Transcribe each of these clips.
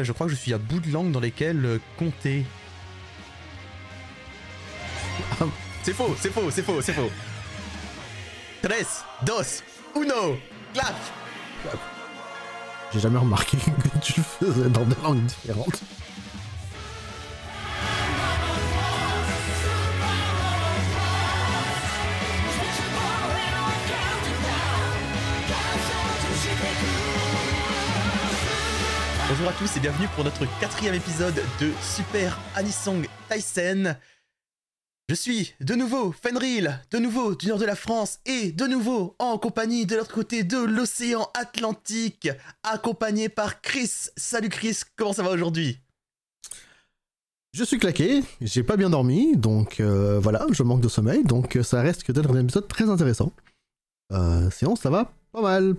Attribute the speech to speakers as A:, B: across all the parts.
A: euh, je crois que je suis à bout de langue dans lesquelles euh, compter. c'est faux, c'est faux, c'est faux, c'est faux. Tres, dos, uno, clap
B: J'ai jamais remarqué que tu le faisais dans des langues différentes.
A: Bonjour à tous et bienvenue pour notre quatrième épisode de Super Anisong Tyson. Je suis de nouveau Fenrir, de nouveau du nord de la France et de nouveau en compagnie de l'autre côté de l'océan Atlantique, accompagné par Chris. Salut Chris, comment ça va aujourd'hui?
B: Je suis claqué, j'ai pas bien dormi, donc euh, voilà, je manque de sommeil, donc euh, ça reste que d'être un épisode très intéressant. Euh, sinon, ça va pas mal.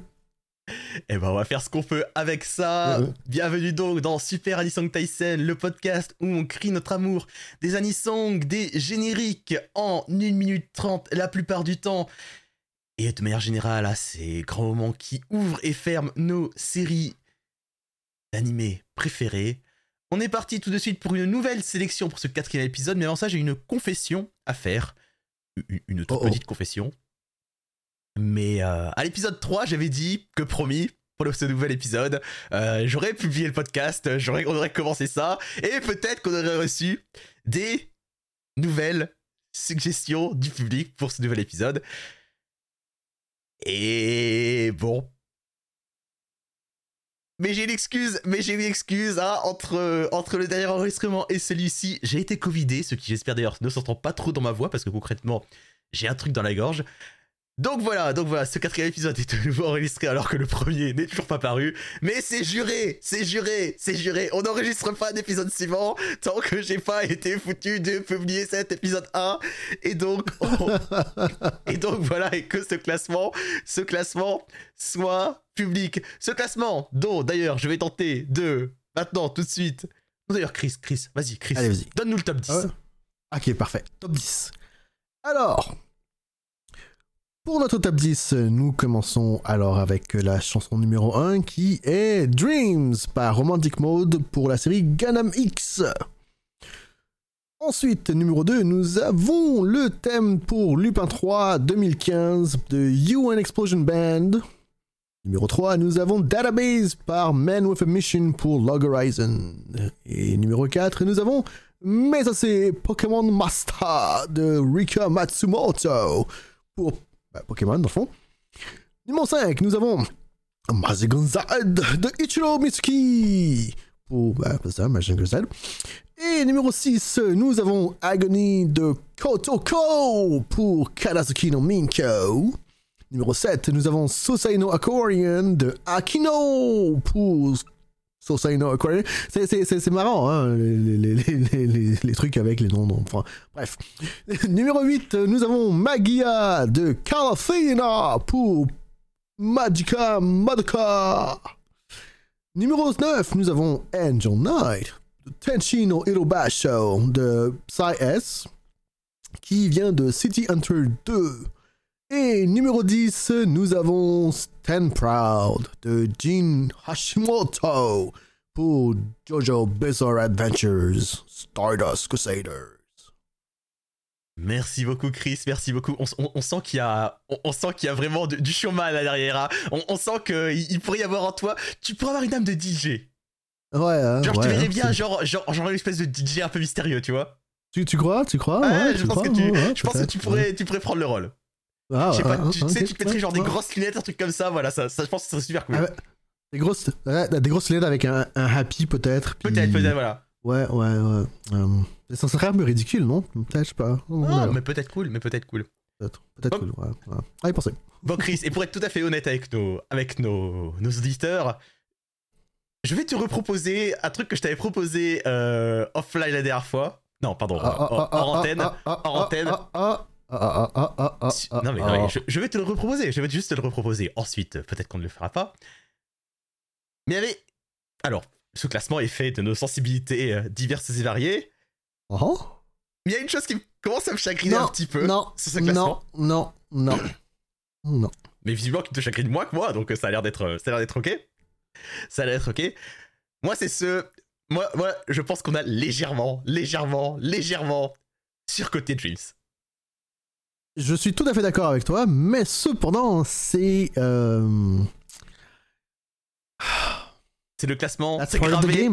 A: Eh ben on va faire ce qu'on peut avec ça.
B: Ouais, ouais.
A: Bienvenue donc dans Super Anisong Tyson, le podcast où on crie notre amour des Anisong, des génériques en 1 minute 30 la plupart du temps. Et de manière générale, à ces grands moments qui ouvrent et ferment nos séries d'animés préférées. On est parti tout de suite pour une nouvelle sélection pour ce quatrième épisode, mais avant ça j'ai une confession à faire. Une, une toute
B: Oh oh.
A: petite confession. Mais euh, à l'épisode 3, j'avais dit que promis, pour ce nouvel épisode, euh, j'aurais publié le podcast, j'aurais, on aurait commencé ça, et peut-être qu'on aurait reçu des nouvelles suggestions du public pour ce nouvel épisode. Et bon. Mais j'ai une excuse, mais j'ai une excuse, hein, entre, entre le dernier enregistrement et celui-ci, j'ai été covidé, ce qui j'espère d'ailleurs ne s'entend pas trop dans ma voix, parce que concrètement, j'ai un truc dans la gorge. Donc voilà, donc voilà, ce quatrième épisode est de nouveau enregistré alors que le premier n'est toujours pas paru. Mais c'est juré, c'est juré, c'est juré. On n'enregistre pas d'épisode suivant tant que j'ai pas été foutu de publier cet épisode 1. Et donc, on- et donc voilà, et que ce classement, ce classement soit public. Ce classement, dont d'ailleurs je vais tenter de maintenant tout de suite. D'ailleurs, Chris, Chris, vas-y, Chris,
B: Allez, vas-y.
A: donne-nous le top 10.
B: Ah ouais. Ok, parfait. Top 10. Alors, pour notre top 10, nous commençons alors avec la chanson numéro 1 qui est Dreams par Romantic Mode pour la série Gundam X. Ensuite, numéro 2, nous avons le thème pour Lupin 3 2015 de UN Explosion Band. Numéro 3, nous avons Database par Man with a Mission pour Log Horizon. Et numéro 4, nous avons mais c'est Pokémon Master de Rika Matsumoto pour bah, Pokémon dans le fond. Numéro 5, nous avons Mazinger Z de Ichiro Mitsuki pour bah, ça, Mazinger Z. Et numéro 6, nous avons Agony de Kotoko pour Kanazuki no Minko. Numéro 7, nous avons Sosai no Aquarian de Akino pour Sosai no Aquarian. C'est, marrant, hein, les, les, les, trucs avec les noms. Enfin, bref. Numéro 8, nous avons Magia de Calafina pour Magica Madoka. Numéro 9, nous avons Angel Knight de Tenshino Hirobasho de Psy S qui vient de City Hunter 2. Et numéro 10, nous avons Stand Proud de Jin Hashimoto pour JoJo Bizarre Adventures Stardust Crusaders.
A: Merci beaucoup Chris, merci beaucoup. On, on- on sent qu'il y a, on, on sent qu'il y a vraiment du, du showman là derrière. On, sent qu'il il pourrait y avoir en toi, tu pourrais avoir une âme de DJ.
B: Ouais, hein,
A: Genre je te verrais
B: hein,
A: bien, genre, genre, genre une espèce de DJ un peu mystérieux, tu vois.
B: Tu, tu crois Tu crois?
A: Ouais,
B: Ouais,
A: je
B: tu
A: pense
B: crois
A: que tu, je pense que tu pourrais, tu pourrais prendre le rôle.
B: Ah,
A: pas,
B: ah,
A: tu,
B: ah,
A: sais, tu te mettrais genre des grosses lunettes, un truc comme ça, voilà, ça, ça je pense que ce serait super cool.
B: Ah. Des grosses, des grosses lunettes avec un, un happy peut-être. puis-
A: peut-être, peut-être, voilà.
B: Ouais, ouais, ouais. Euh, ça serait un peu ridicule, non? Peut-être, je sais pas. On verra.
A: mais peut-être cool, mais peut-être cool.
B: Peut-être, peut-être
A: Hop.
B: cool, ouais. ouais. Allez, pensez.
A: Bon Chris, et pour être tout à fait honnête avec nos, avec nos, nos auditeurs, je vais te reproposer un truc que je t'avais proposé euh, offline la dernière fois. Non, pardon, hors- antenne. hors antenne.
B: Ah, ah, ah,
A: non mais, non, mais je, je vais te le reproposer, je vais juste te le reproposer. Ensuite, peut-être qu'on ne le fera pas. Mais avait... Alors, ce classement est fait de nos sensibilités euh, diverses et variées.
B: Oh
A: Mais il y a une chose qui me- commence à me chagriner
B: Non,
A: un petit peu
B: non,
A: sur ce classement.
B: non, non, non, non.
A: Mais visiblement qui te chagrine moins que moi, donc euh, ça a l'air d'être, ça a l'air d'être ok. Ça a l'air d'être ok. Moi, c'est ce. Moi, moi, je pense qu'on a légèrement, légèrement, légèrement surcoté Dreams.
B: Je suis tout à fait d'accord avec toi, mais cependant, c'est. Euh...
A: C'est le classement. C'est gravé.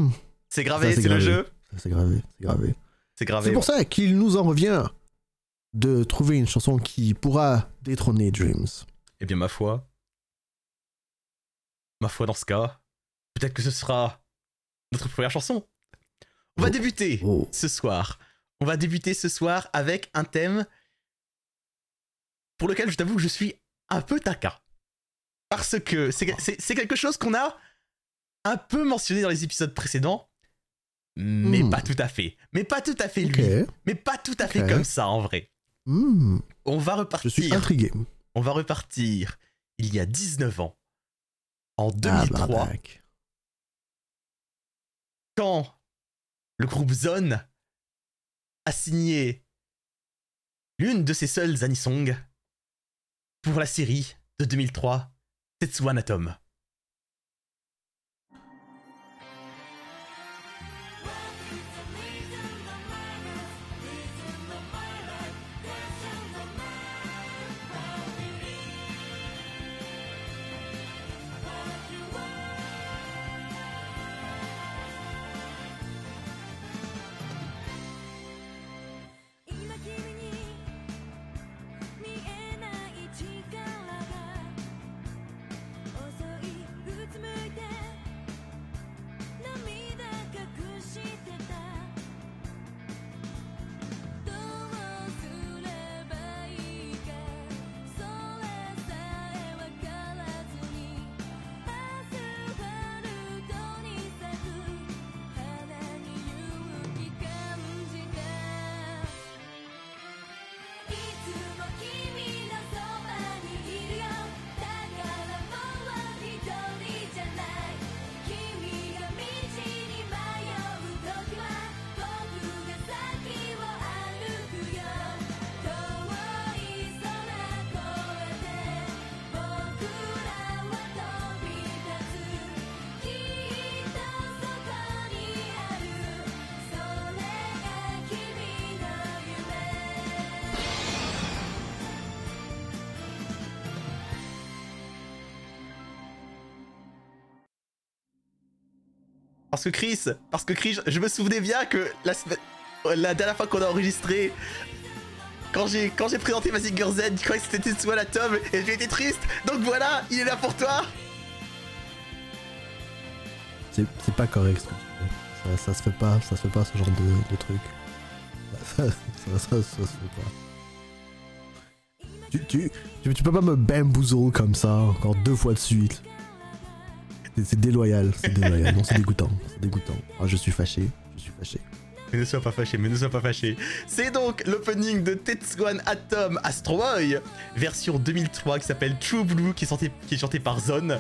A: C'est gravé,
B: c'est
A: le jeu.
B: C'est gravé, c'est gravé.
A: C'est gravé.
B: C'est pour ça qu'il nous en revient de trouver une chanson qui pourra détrôner Dreams.
A: Eh bien, ma foi. Ma foi, dans ce cas, peut-être que ce sera notre première chanson. On va
B: Oh.
A: débuter
B: Oh.
A: ce soir. On va débuter ce soir avec un thème pour lequel je t'avoue que je suis un peu taquin. Parce que c'est c'est- c'est quelque chose qu'on a un peu mentionné dans les épisodes précédents, mais
B: Hmm.
A: pas tout à fait. Mais pas tout à fait lui. Mais pas tout à fait comme ça en vrai.
B: Hmm,
A: On va
B: Je
A: repartir.
B: suis intrigué.
A: On va repartir il y a 19 ans, en
B: Ah,
A: 2003,
B: Tabarnak.
A: quand le groupe Zone a signé l'une de ses seules anisongs pour la série de 2003, Tetsuan Atom. Parce que Chris, parce que Chris, je me souvenais bien que la, la dernière fois qu'on a enregistré, quand j'ai quand j'ai présenté Mazinger Z, je croyais que c'était Tetsuo Atom et j'ai été triste. Donc voilà, il est là pour toi.
B: C'est pas correct. Ça, ça se fait pas, ça se fait pas ce genre de, truc. Ça, se fait pas. Tu, tu, tu, tu peux pas me bamboozle comme ça encore deux fois de suite. C'est- déloyal, c'est déloyal. Non, c'est dégoûtant, c'est dégoûtant. Ah, je suis fâché, je suis fâché.
A: Mais ne sois pas fâché, mais ne sois pas fâché. C'est donc l'opening de Tetsuan Atom Astro Boy, version 2003 qui s'appelle True Blue, qui est, chanté, qui est chanté par Zone.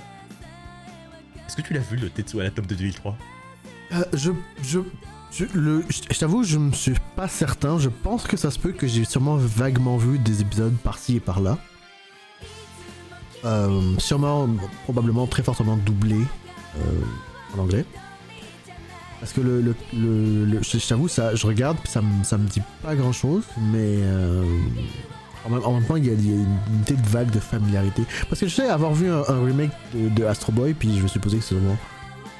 A: Est-ce que tu l'as vu le Tetsuan Atom de 2003
B: Euh, je, je, je, le, je, je t'avoue, je me suis pas certain. Je pense que ça se peut que j'ai sûrement vaguement vu des épisodes par-ci et par-là. Euh, sûrement, probablement très fortement doublé euh, en anglais. Parce que le, le, le, le- je, je t'avoue, ça, je regarde, ça, me- ça me dit pas grand-chose, mais euh, en, même, en même temps, il y, a, il y a une, petite vague de familiarité. Parce que je sais avoir vu un, un remake de, de Astro Boy, puis je supposer que c'est vraiment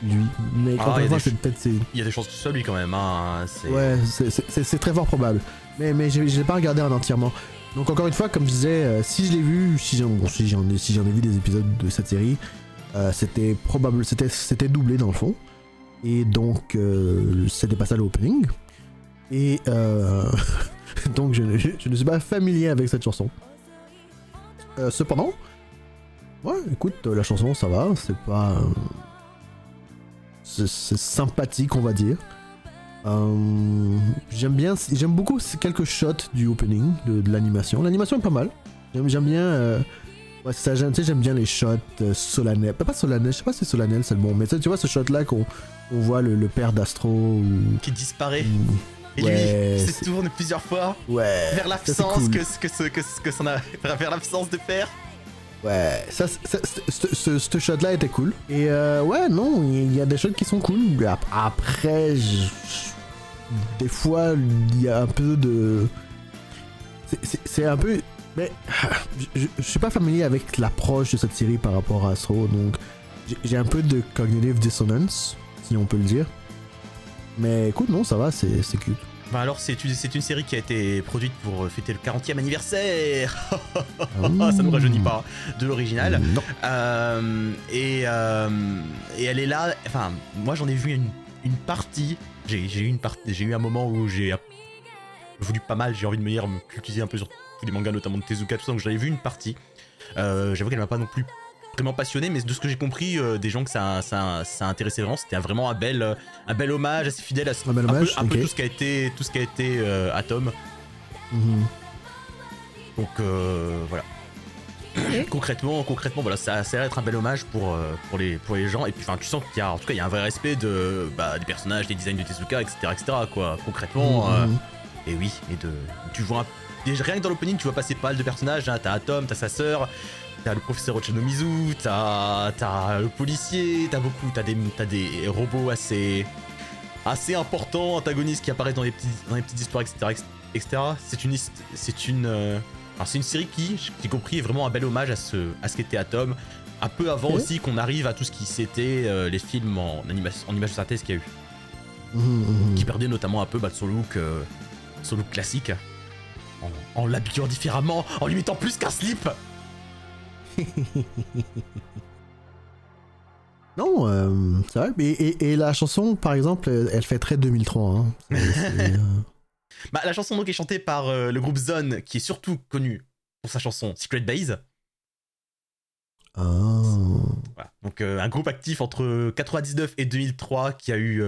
B: lui. Mais
A: Ah,
B: quand
A: il y a
B: on voit,
A: des
B: c'est peut-être
A: Il y a des chances que ce soit lui quand même, hein. c'est-
B: Ouais, c'est- très fort probable. Mais, mais je je l'ai pas regardé en entièrement. Donc encore une fois, comme je disais, euh, si je l'ai vu, si j'en bon, si ai, ai vu des épisodes de cette série, euh, c'était probable, doublé dans le fond. Et donc euh, c'était pas ça l'opening. Et donc je, ne- je- ne suis pas familier avec cette chanson. Cependant, ouais, écoute, la chanson ça va, c'est pas, c'est sympathique on va dire. Euh, j'aime bien, j'aime beaucoup ces quelques shots du opening, de, de l'animation. L'animation est pas mal. J'aime, bien. euh, ouais, ça, j'aime, j'aime bien les shots euh, solennels. Pas, pas solennels, je sais pas si solennel c'est le bon, mais tu vois ce shot là qu'on on voit le, le père d'Astro ou.
A: Qui disparaît.
B: ou-
A: Et
B: Ouais,
A: lui, il se tourne plusieurs fois
B: Ouais.
A: vers l'absence
B: cool.
A: que, que, ce- que, que son a- vers l'absence de père.
B: Ouais, ça, ça- ce- ce ce shot-là était cool. Et euh, ouais, non, il y a des shots qui sont cool. Après, je- des fois, il y a un peu de. c'est- un peu. Mais je, je- suis pas familier avec l'approche de cette série par rapport à Astro, donc j'ai- un peu de cognitive dissonance, si on peut le dire. Mais écoute, non, ça va, c'est c'est cute.
A: Bah alors, c'est une, une série qui a été produite pour euh, fêter le 40e anniversaire Ça ne rajeunit pas de l'original. Euh, et, euh, et elle est là. Enfin, moi j'en ai vu une, une partie. J'ai eu une partie. J'ai eu un moment où j'ai voulu pas mal. J'ai envie de me dire, me cultiver un peu sur tous les mangas, notamment de Tezuka, tout ça. Donc j'avais vu une partie. Euh, J'avoue qu'elle m'a pas non plus vraiment passionné, mais de ce que j'ai compris, euh, des gens que ça, ça, ça intéressait vraiment, c'était vraiment un bel, euh, un bel hommage, assez fidèle à ce-
B: Un bel
A: peu-
B: hommage,
A: un peu
B: ok.
A: tout ce qui a été, tout ce qui a été euh, Atom.
B: Mhm.
A: Donc euh, concrètement, concrètement, voilà, ça, ça a l'air d'être un bel hommage pour, euh, pour, les, pour les gens. Et puis, enfin, tu sens qu'il y a, en tout cas, il y a un vrai respect de, bah, des personnages, des designs de Tezuka, etc., etc. Quoi. Concrètement, euh,
B: Mhm.
A: et oui, et de, tu vois, un- déjà, rien que dans l'opening, tu vois passer pas mal de personnages. hein. T'as Atom, t'as sa sœur, t'as le professeur Ochanomizu, t'as, t'as le policier, t'as beaucoup, t'as des, t'as des robots assez, assez importants, antagonistes qui apparaissent dans les, petits, dans les petites histoires, etc. etc. C'est une, c'est une, c'est une série qui, j'ai compris, est vraiment un bel hommage à ce, à ce qu'était Atom. Un peu avant aussi qu'on arrive à tout ce qui c'était euh, les films en, animation, en image de synthèse qu'il y a eu
B: mhm.
A: qui perdait notamment un peu bah, son look, euh, son look classique, en, en l'habillant différemment, en lui mettant plus qu'un slip.
B: Non, euh, c'est vrai. Et, et- et la chanson, par exemple, elle, elle fait très 2003. Hein.
A: Bah, la chanson donc est chantée par euh, le groupe Zone, qui est surtout connu pour sa chanson Secret Base.
B: Ah.
A: Voilà. Donc euh, un groupe actif entre 99 et 2003 qui a eu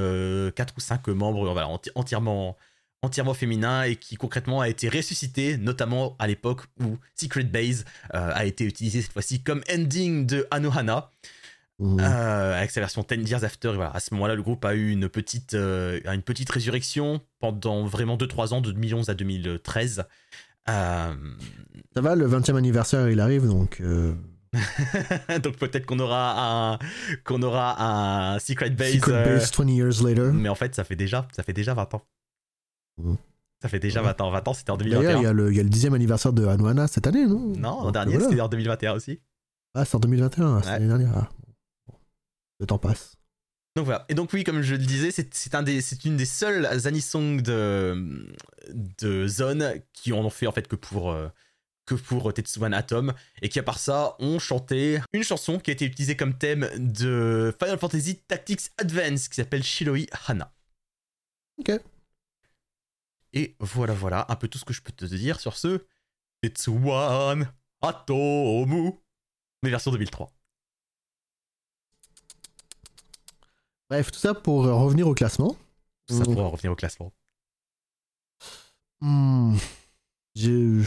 A: 4 ou 5 membres voilà, entièrement, entièrement féminins et qui concrètement a été ressuscité, notamment à l'époque où Secret Base euh, a été utilisé cette fois-ci comme ending de Anohana.
B: Mhm.
A: Euh, avec sa version 10 Years After. Et voilà, à ce moment-là, le groupe a eu une petite, euh, une petite résurrection pendant vraiment 2-3 ans, de 2011 à 2013. Euh,
B: Ça va, le 20e anniversaire, il arrive, donc... euh,
A: donc peut-être qu'on aura un, qu'on aura un Secret Base.
B: Secret
A: euh,
B: Base 20 years later.
A: mais en fait, ça fait déjà, ça fait déjà 20 ans.
B: Mhm.
A: Ça fait déjà
B: Ouais.
A: 20 ans. 20 ans, c'était en
B: D'ailleurs, il y
A: 2021.
B: a le, il y a le 10e anniversaire de Anuana cette année, non?
A: Non, l'an
B: Donc,
A: dernier,
B: voilà.
A: c'était en 2021 aussi.
B: Ah, c'est en 2021, c'est
A: Ouais.
B: l'année dernière. Le temps passe.
A: Donc voilà. Et donc oui, comme je le disais, c'est c'est un des, c'est une des seules anisongs de de Zone qui en ont fait en fait que pour euh, que pour Tetsuwan Atom et qui à part ça ont chanté une chanson qui a été utilisée comme thème de Final Fantasy Tactics Advance qui s'appelle Shiroi Hana.
B: Ok.
A: Et voilà, voilà, un peu tout ce que je peux te dire sur ce Tetsuwan Atomu, mais version 2003.
B: Bref, tout ça pour euh, revenir au classement.
A: Tout ça pour en revenir au classement.
B: Hmm. J'ai...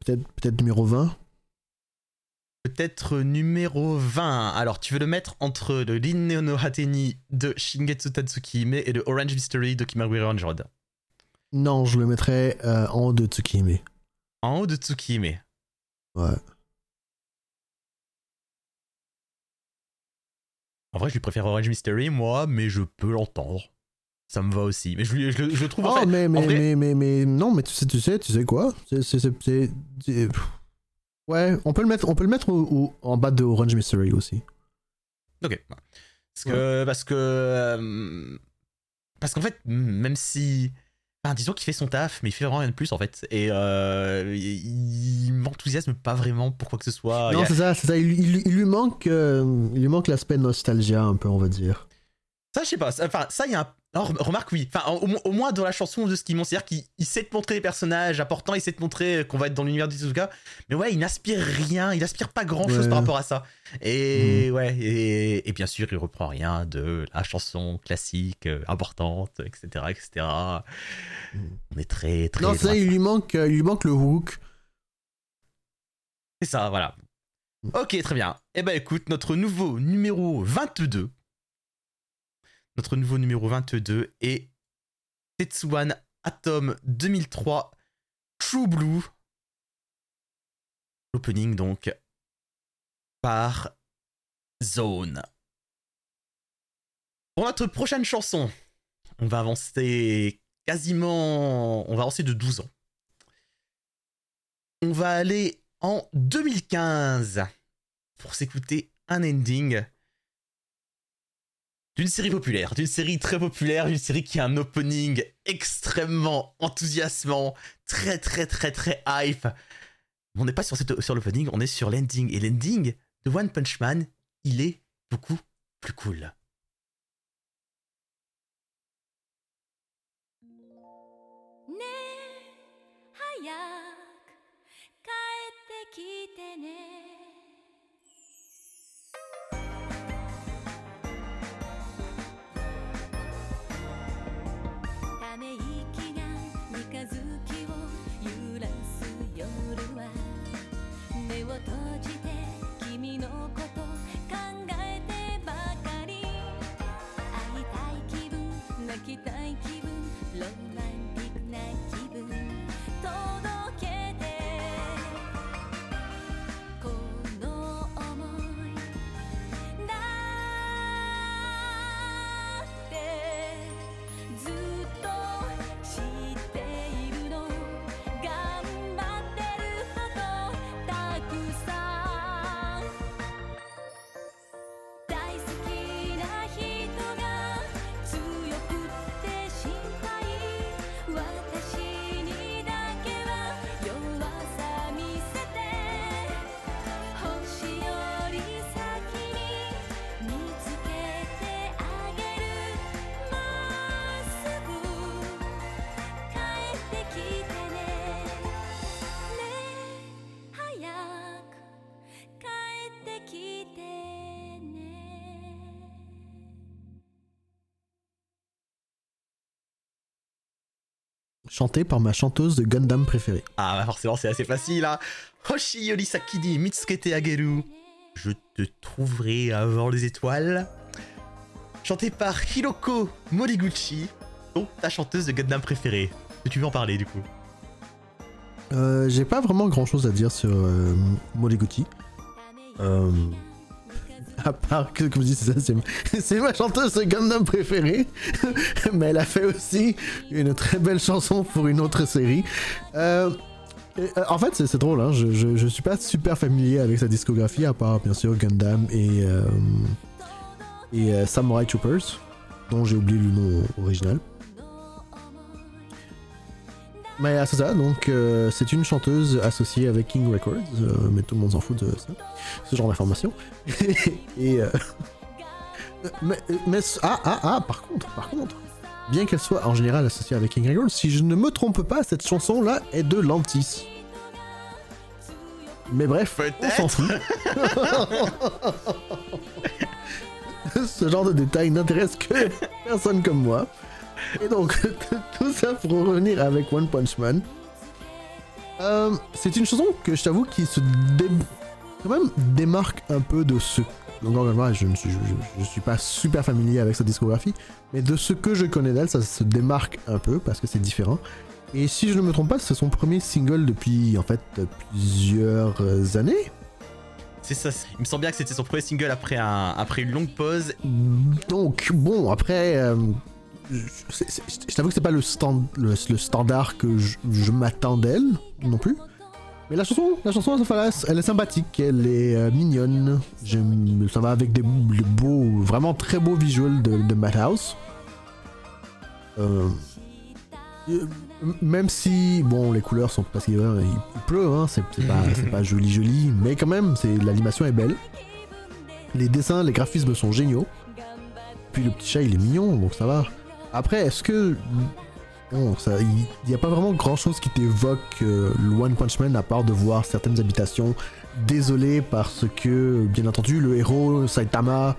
B: Peut-être, peut-être numéro 20.
A: Peut-être numéro 20. Alors, tu veux le mettre entre le Rin no Hateni de Shingetsu Tatsuki Hime et le Orange Mystery de Kimagure Orange Road.
B: Non, je le mettrais euh, en haut de Tsukihime.
A: En haut de Tsukihime.
B: Ouais.
A: En vrai, je lui préfère Orange Mystery, moi, mais je peux l'entendre. Ça me va aussi. Mais je, je trouve en
B: Oh,
A: fait-
B: mais, mais,
A: vrai-
B: mais, mais, mais, non, mais tu sais, tu sais, tu sais quoi? C'est. Ouais, on peut le mettre, on peut le mettre au- au- en bas de Orange Mystery aussi.
A: Ok. Parce que. Parce que. euh, Parce qu'en fait, même si. Enfin, disons qu'il fait son taf, mais il fait vraiment rien de plus en fait. Et euh, il, il m'enthousiasme pas vraiment pour quoi que ce soit.
B: Non,
A: a-
B: c'est ça, c'est ça. Il, il- il lui manque, euh, il lui manque l'aspect nostalgia un peu, on va dire.
A: Ça, je sais pas. Enfin, ça, il y a un. Non, rem- remarque, oui. Enfin, au, mo- au moins dans la chanson de ce qu'il montre, c'est-à-dire qu'il il sait te montrer les personnages importants, il sait te montrer qu'on va être dans l'univers du Suzuka. Mais ouais, il n'aspire rien, il n'aspire pas grand-chose
B: Ouais.
A: par rapport à ça. Et ouais, et, et bien sûr, il reprend rien de la chanson classique, euh, importante, etc., etc. On est très, très.
B: non, ça, il lui manque, euh, il lui manque le hook.
A: C'est ça, voilà. Ok, très bien. Eh ben écoute, notre nouveau numéro 22. Notre nouveau numéro 22 est Tetsuwan Atom 2003 True Blue. L'opening donc par Zone. Pour notre prochaine chanson, on va avancer quasiment. On va avancer de 12 ans. On va aller en 2015 pour s'écouter un ending d'une série populaire, d'une série très populaire, d'une série qui a un opening extrêmement enthousiasmant, très très très très hype. On n'est pas sur, sur l'opening, on est sur l'ending. Et l'ending de One Punch Man, il est beaucoup plus cool. 'Chanté par ma chanteuse de Gundam préférée. Ah bah forcément c'est assez facile hein. Hoshi Yori Sakini Mitsukete Ageru. Je te trouverai avant les étoiles. Chanté par Hiroko Moriguchi, donc ta chanteuse de Gundam préférée. Que tu veux en parler du coup?
B: Euh, J'ai pas vraiment grand chose à dire sur euh, Moriguchi. Euh, à part que, comme je dis, c'est ma chanteuse Gundam préférée. Mais elle a fait aussi une très belle chanson pour une autre série. Euh, euh, en fait, c'est drôle, hein. je, je, suis pas super familier avec sa discographie, à part bien sûr Gundam et, euh, et Samurai Troopers, dont j'ai oublié le nom original. Mais c'est ça, donc c'est une chanteuse associée avec King Records, mais tout le monde s'en fout de ça ce genre d'informations. et euh, mais, mais, ah ah ah par contre par contre bien qu'elle soit en général associée avec King Records, si je ne me trompe pas, cette chanson là est de Lantis. Mais bref, on s'en fout. Ce genre de détails n'intéresse que personne comme moi. Et donc, tout ça pour revenir avec One Punch Man. Euh, c'est une chanson que je t'avoue qui se dé quand même démarque un peu de ce. Donc, je ne suis, je, suis pas super familier avec sa discographie, mais de ce que je connais d'elle, ça se démarque un peu parce que c'est différent. Et si je ne me trompe pas, c'est son premier single depuis en fait plusieurs années.
A: C'est ça, il me semble bien que c'était son premier single après, un, après une longue pause.
B: Donc, bon, après, euh, je, t'avoue que c'est pas le, stand, le, standard que je, m'attends d'elle non plus. Mais la chanson, la chanson, elle est sympathique, elle est euh, mignonne. Ça va avec des beaux, vraiment très beaux visuels de, Madhouse. Euh, même si, bon, les couleurs sont parce qu'il pleut, hein, c'est pas, pas joli joli, mais quand même, l'animation est belle. Les dessins, les graphismes sont géniaux. Puis le petit chat, il est mignon, donc ça va. Après, est-ce que il n'y a pas vraiment grand chose qui t'évoque euh, le One Punch Man à part de voir certaines habitations désolées parce que, bien entendu, le héros Saitama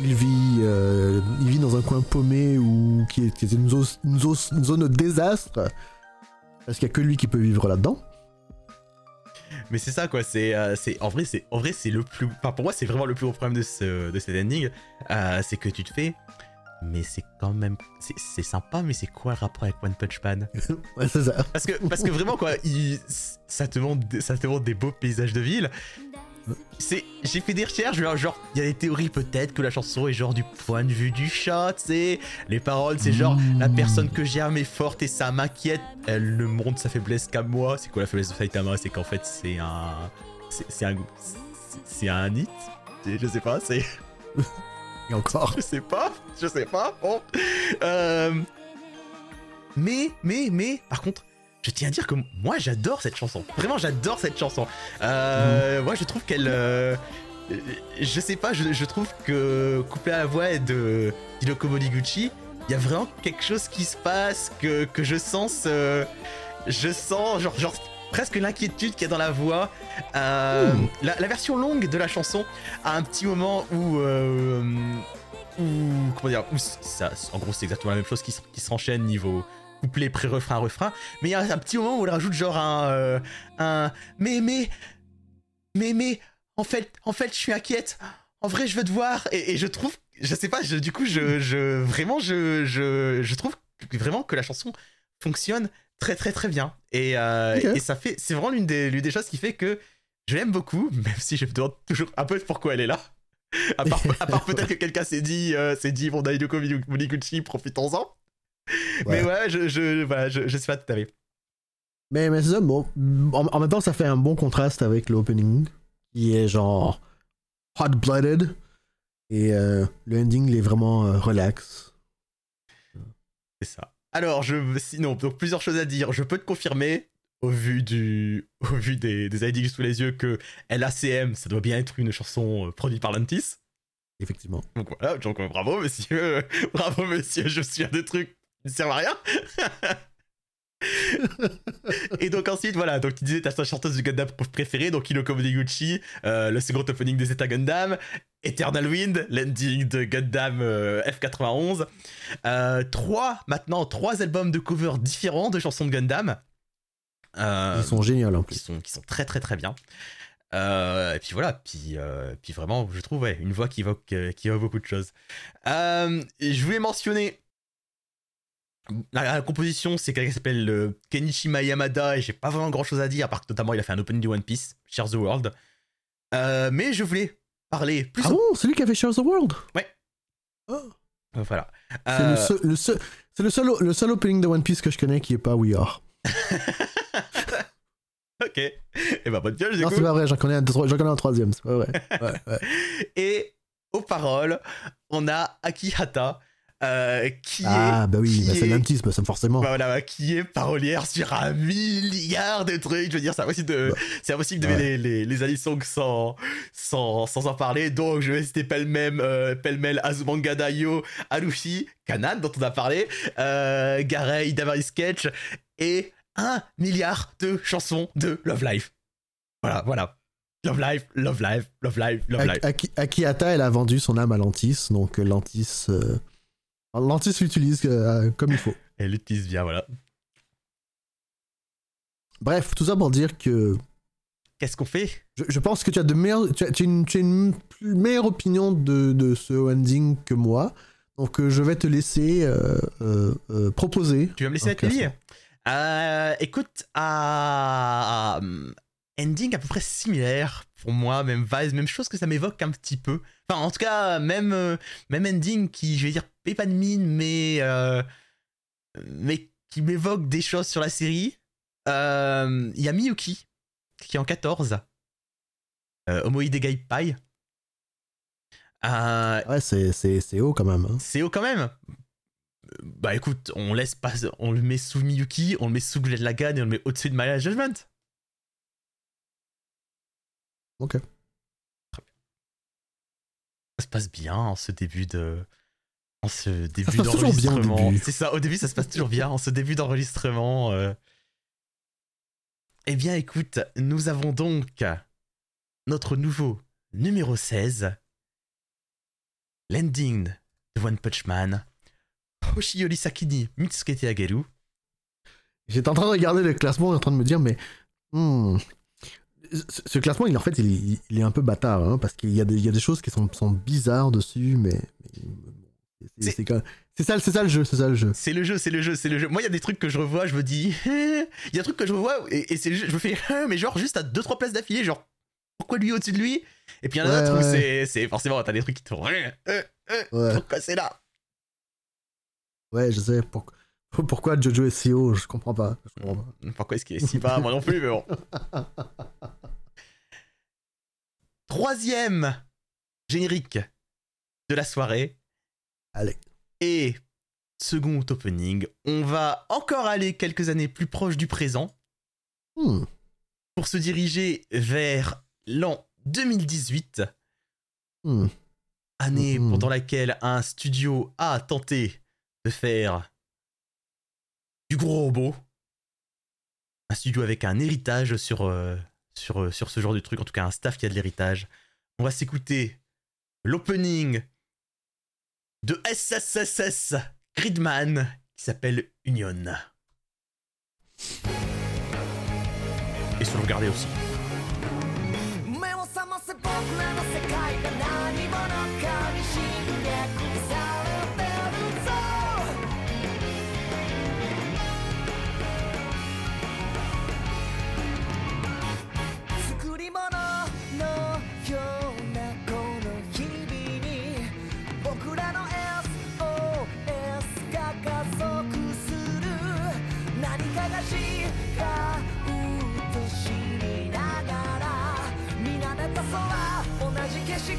B: il vit, euh, il vit dans un coin paumé ou qui est, une, zone, de désastre parce qu'il n'y a que lui qui peut vivre là-dedans?
A: Mais c'est ça quoi, c'est euh, en vrai c'est en vrai c'est le plus, enfin pour moi c'est vraiment le plus gros problème de ce de cet ending, c'est que tu te fais mais c'est quand même. c'est- sympa, mais c'est quoi le rapport avec One Punch Man?
B: Ouais, c'est ça.
A: parce que, parce que vraiment, quoi, il- ça, te montre, des- ça te montre des beaux paysages de ville. C'est, j'ai fait des recherches, genre, il y a des théories peut-être que la chanson est genre du point de vue du chat, tu sais. Les paroles, c'est genre, la
B: Mmh.
A: personne que j'aime est forte et ça m'inquiète. Elle ne montre sa faiblesse qu'à moi. C'est quoi la faiblesse de Saitama? C'est qu'en fait, c'est un. C'est un. c'est- C'est un hit Je sais pas, c'est.
B: Encore.
A: Je sais pas, je sais pas. Bon. Euh, Mais, mais, mais, par contre, je tiens à dire que moi j'adore cette chanson. Vraiment, j'adore cette chanson. Euh, Moi, je trouve qu'elle. euh, Je sais pas, je, trouve que couplé à la voix de Hiroko Moriguchi, il y a vraiment quelque chose qui se passe que, je sens. Je sens, genre, genre presque l'inquiétude qu'il y a dans la voix. Euh,
B: Ouh.
A: la, la version longue de la chanson a un petit moment où. euh, où comment dire où ça, en gros c'est exactement la même chose qui, se- qui s'enchaîne niveau couplet pré-refrain refrain mais il y a un petit moment où elle rajoute genre un euh, un mais mais mais mais en fait en fait je suis inquiète en vrai je veux te voir et, et je trouve je sais pas je, du coup je, je vraiment je, je je trouve vraiment que la chanson fonctionne très très très bien et, euh, et ça fait c'est vraiment l'une des l'une des choses qui fait que je l'aime beaucoup même si je me demande toujours un peu pourquoi elle est là à part, part peut-être que quelqu'un s'est dit, euh, s'est dit, bon, Daidoko Moriguchi, profitons-en. Mais ouais, je, je, voilà, je, je sais pas tout à fait.
B: Mais, mais c'est ça, bon. En, en même temps, ça fait un bon contraste avec l'opening, qui est genre hot-blooded. Et euh, le ending, il est vraiment euh, relax.
A: C'est ça. Alors, je, sinon, donc plusieurs choses à dire. Je peux te confirmer, au vu, du, au vu des, des IDs sous les yeux, que LACM, ça doit bien être une chanson euh, produite par Lantis.
B: Effectivement.
A: Donc voilà, donc euh, bravo monsieur, bravo monsieur, je suis un des trucs qui ne servent à rien. et donc ensuite, voilà, donc tu disais ta chanteuse du Gundam préférée, donc Hiroko Moriguchi, euh, le second opening de Zeta Gundam, Eternal Wind, l'ending de Gundam euh, F91, euh, trois, maintenant, trois albums de cover différents de chansons de Gundam. Euh,
B: Ils sont géniaux en
A: qui
B: plus.
A: sont, qui sont très très très bien. Euh, et puis voilà, puis, puis vraiment, je trouve, ouais, une voix qui évoque, qui évoque beaucoup de choses. Je voulais mentionner la, la composition, c'est quelqu'un qui s'appelle euh, Kenichima Yamada, et j'ai pas vraiment grand chose à dire, à part que notamment il a fait un opening de One Piece, Share the World. Euh, mais je voulais parler plus.
B: Ah bon, c'est lui qui a fait the World?
A: Ouais.
B: Oh.
A: Euh, Voilà.
B: C'est
A: Euh,
B: le seul, le seul- c'est le seul, le seul opening de One Piece que je connais qui est pas We Are.
A: ok. Et bah, bonne pioche, du
B: Non,
A: coup.
B: c'est pas vrai, j'en connais, un, j'en connais un troisième, c'est pas vrai. Ouais, ouais.
A: Et aux paroles, on a Akihata, euh, qui est
B: Ah, bah oui, bah, c'est
A: est-
B: Lantis, bah, ça forcément.
A: Bah voilà, qui est parolière sur un milliard de trucs. Je veux dire, c'est impossible de,
B: Bah,
A: c'est impossible de
B: ouais.
A: les, les, les sans, sans, sans en parler. Donc, je vais citer pêle-mêle, euh, pêle-mêle Azumanga Alushi, Kanan, dont on a parlé, euh, Garei, Davari Sketch, et un milliard de chansons de Love Life. Voilà, voilà. Love Life, Love Life, Love Life, Love Life.
B: Ak- Aki- Akihata, elle a vendu son âme à Lantis, donc Lantis. euh, Lantis l'utilise euh, comme il faut.
A: Elle l'utilise bien, voilà.
B: Bref, tout ça pour dire que
A: Qu'est-ce qu'on fait?
B: je, je pense que tu as, de meilleures, tu as, tu as une, tu as une plus meilleure opinion de, de ce ending que moi. Donc euh, je vais te laisser euh, proposer.
A: Tu vas me laisser euh, Écoute, à ending à peu près similaire pour moi, même vibes, même chose que ça m'évoque un petit peu. Enfin, en tout cas, même, même ending qui, je vais dire, pas de mine, mais, euh, mais qui m'évoque des choses sur la série. Euh, Il y a Miyuki, qui est en 14. Euh, Pai. Euh,
B: Ouais, c'est- c'est c'est haut quand même. hein.
A: c'est haut quand même. Euh, Bah écoute, on laisse pas, on le met sous Miyuki, on le met sous Glenn Lagan et on le met au-dessus de Maya Judgment.
B: Ok.
A: Ça se passe bien en ce début de, en ce début d'enregistrement. C'est ça, au début ça se passe toujours bien en ce début d'enregistrement. euh. Eh bien écoute, nous avons donc notre nouveau numéro 16, l'ending de One Punch Man, Hoshiyori Sakini Mitsukete Ageru.
B: J'étais en train de regarder le classement en train de me dire, mais. hmm, ce, classement, il, en fait, il, est- il est un peu bâtard, hein, parce qu'il y, a des- il y a des choses qui sont, sont bizarres dessus, mais. mais C'est quand- ça, le jeu, c'est ça le jeu.
A: C'est le jeu, c'est le jeu, c'est le jeu. Moi, il y a des trucs que je revois, je me dis. Il y a des trucs que je revois et, je me fais. Mais genre, juste à 2-3 places d'affilée, genre, pourquoi lui au-dessus de lui? Et puis il y en a
B: Ouais,
A: d'autres où
B: ouais.
A: c'est, c'est. Forcément, t'as des trucs qui te font. Euh, euh,
B: Ouais,
A: Pourquoi c'est là?
B: Ouais, je sais. pour- Pourquoi Jojo est si haut Je comprends pas. Je comprends pas.
A: Pourquoi est-ce qu'il est si bas? Moi non plus, mais bon. Troisième générique de la soirée.
B: Allez.
A: Et second opening, on va encore aller quelques années plus proches du présent
B: Hmm.
A: pour se diriger vers l'an 2018,
B: Hmm.
A: année
B: Mhm.
A: pendant laquelle un studio a tenté de faire du gros robot. Un studio avec un héritage sur, euh, sur, euh, sur ce genre de truc, en tout cas un staff qui a de l'héritage. On va s'écouter l'opening de SSSS Gridman qui s'appelle Union. Et sauvegarder aussi.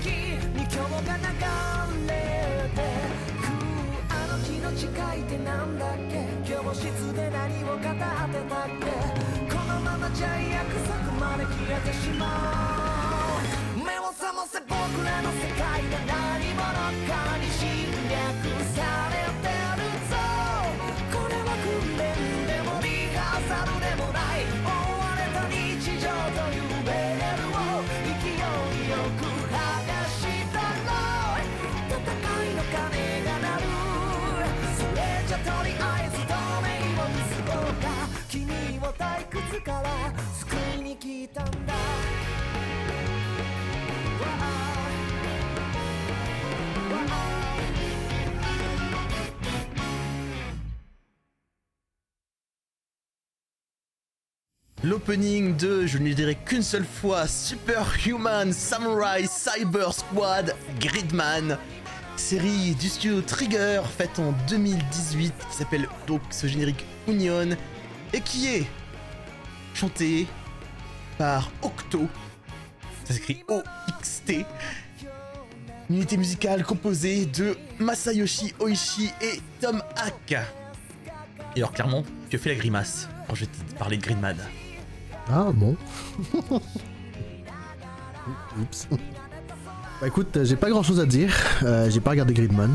C: に今日が流れてくあの日の誓いってなんだっけ？教室で何を語ってたっけ？このままじゃ約束まで消えてしまう。退屈から救いに来たんだ
A: L'opening de, je ne le dirai qu'une seule fois, Superhuman Samurai Cyber Squad Gridman, série du studio Trigger faite en 2018 qui s'appelle donc ce générique Union et qui est chanté par Octo, ça s'écrit O-X-T, une unité musicale composée de Masayoshi Oishi et Tom Hack. Et alors clairement, tu as fait la grimace quand je t'ai parlé de Gridman.
B: Ah bon. Oups. Bah écoute, j'ai pas grand chose à dire. Euh, j'ai pas regardé Gridman.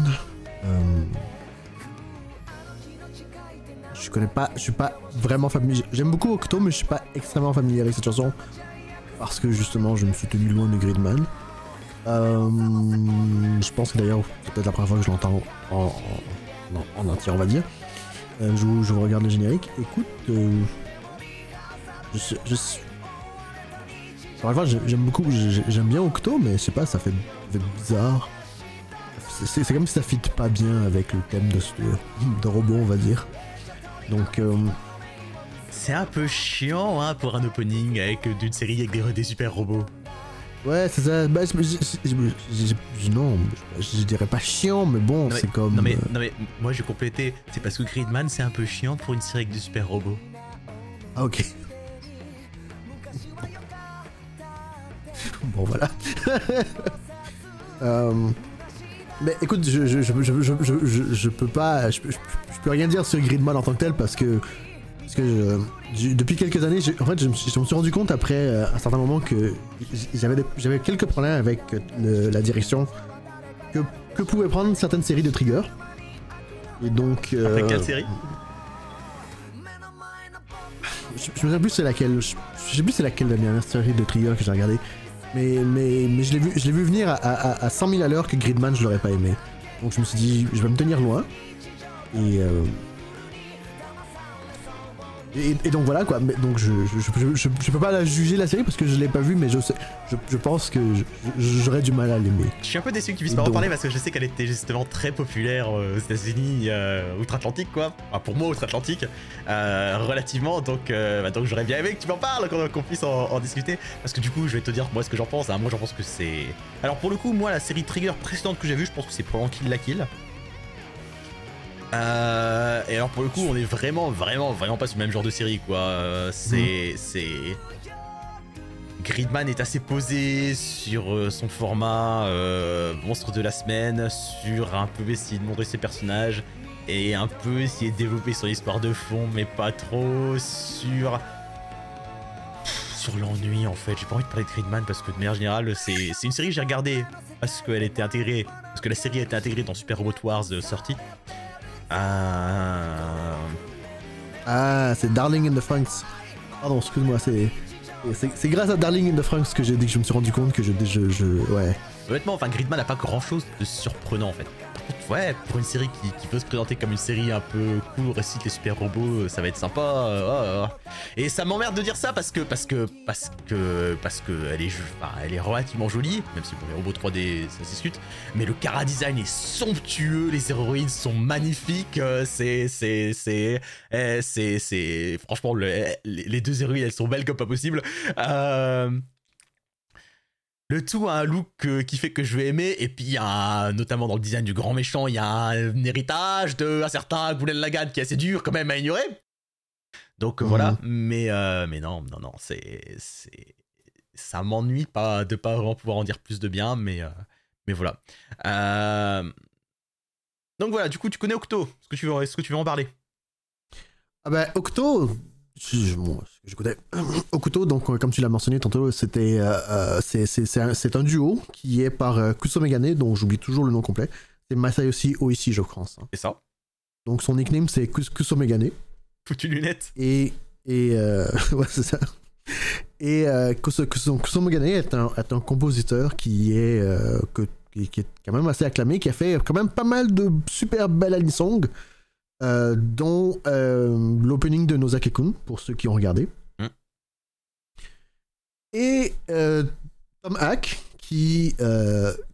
B: Je connais pas, je suis pas vraiment familier. J'aime beaucoup Octo, mais je suis pas extrêmement familier avec cette chanson. Parce que justement, je me suis tenu loin de Gridman. Euh, je pense que d'ailleurs, c'est peut-être la première fois que je l'entends en, en, en- en entier, on va dire. Euh, je, regarde le générique. Écoute, euh, je, sais- je, sais- encore j'aime beaucoup, j'ai- j'aime bien Octo, mais je sais pas, ça fait, ça fait bizarre. C'est comme si ça fit pas bien avec le thème de, ce- de robot, on va dire. Donc, euh,
A: C'est un peu chiant hein, pour un opening avec euh, d'une série avec des, des super robots.
B: ouais, c'est ça. Bah, je- je- je- je- je- non, je, je dirais pas chiant, mais bon, c'est comme.
A: Non mais,
B: euh,
A: non mais moi j'ai complété, c'est parce que Gridman c'est un peu chiant pour une série avec des super robots.
B: Ah, ok. bon, voilà. Euh, Mais écoute, je, je, je, je, peux pas. Je, peux rien dire sur Gridman en tant que tel parce que. Parce que je- j'ai- depuis quelques années, en fait, je me, suis, rendu compte après euh, un certain moment que j'avais des- j'avais quelques problèmes avec le- la direction que, que pouvaient prendre certaines séries de Trigger. Et donc. Euh,
A: quelle série?
B: Je, me souviens plus c'est laquelle. Je, sais plus c'est laquelle la dernière série de Trigger que j'ai regardé. Mais, mais, mais je l'ai vu, vu venir à, à, à 100 000 à l'heure que Gridman je l'aurais pas aimé. Donc je me suis dit je vais me tenir loin. Et euh, Et, et donc voilà quoi, mais donc je, je, je, peux pas la juger la série parce que je l'ai pas vue, mais je, sais, je, je pense que j'aurais du mal à l'aimer.
A: Je suis un peu déçu que tu puisses pas en parler parce que je sais qu'elle était justement très populaire euh, aux États-Unis, euh, outre-Atlantique quoi. Enfin, pour moi, outre-Atlantique, euh, relativement. Donc, euh, bah, donc j'aurais bien aimé que tu m'en parles, qu'on qu'on puisse en, en discuter. Parce que du coup, je vais te dire moi ce que j'en pense. hein. Moi, j'en pense que c'est. Alors, pour le coup, moi, la série Trigger précédente que j'ai vue, je pense que c'est probablement Kill la Kill. Euh, et alors, pour le coup, on est vraiment, vraiment, vraiment pas sur le même genre de série quoi. Euh, c'est. C'est. Gridman est assez posé sur euh, son format euh, monstre de la semaine, sur un peu essayer de montrer ses personnages et un peu essayer de développer son histoire de fond, mais pas trop sur sur l'ennui en fait. J'ai pas envie de parler de Gridman parce que de manière générale, c'est c'est une série que j'ai regardée parce qu'elle était intégrée, parce que la série a été intégrée dans Super Robot Wars sortie.
B: Ah, c'est Darling in the Franks. Pardon, excuse-moi, c'est. C'est c'est grâce à Darling in the Franks que j'ai dit que je me suis rendu compte que je. je, je ouais.
A: Honnêtement, enfin, Gridman n'a pas grand chose de surprenant en fait. Ouais, pour une série qui, qui veut se présenter comme une série un peu cool, récite les super robots, euh, ça va être sympa. euh, ah, ah. Et ça m'emmerde de dire ça parce que parce que parce que parce que elle est elle est relativement jolie, même si pour les robots 3D ça se discute. Mais le cara design est somptueux, les héroïnes sont magnifiques. euh, c'est c'est c'est eh, c'est franchement eh, les deux héroïnes elles sont belles comme pas possible. Le tout a un look euh, qui fait que je vais aimer, et puis il y a, un- notamment dans le design du grand méchant, il y a un, héritage de un certain Goulen Lagan qui est assez dur quand même à ignorer. Donc euh,
B: Mhm.
A: voilà, mais, euh, mais non, non, non, c'est. ça m'ennuie pas de pas vraiment pouvoir en dire plus de bien, mais, euh, mais voilà. Euh, Donc voilà, du coup, tu connais Octo? Est-ce que tu veux, que tu veux en parler?
B: Ah bah, Octo, je, je- bon, je connais. Octo, donc, euh, comme tu l'as mentionné tantôt, c'était, euh, euh, c'est, c'est, c'est un, un duo qui est par euh, Kusomegane, dont j'oublie toujours le nom complet. C'est Masayoshi Oishi, je pense. hein.
A: C'est ça
B: Donc, son nickname, c'est Kus- Kusomegane.
A: Foutu lunette.
B: Et, et euh, ouais, c'est ça. Et euh, Kuso- Kuso- Kusomogane est un, est un compositeur qui est, que- qui, qui est quand même assez acclamé, qui a fait quand même pas mal de super belles anisong, euh, dont euh, l'opening de Nozake-kun, pour ceux qui ont regardé.
A: Mm.
B: Et euh, Tom Hack, qui,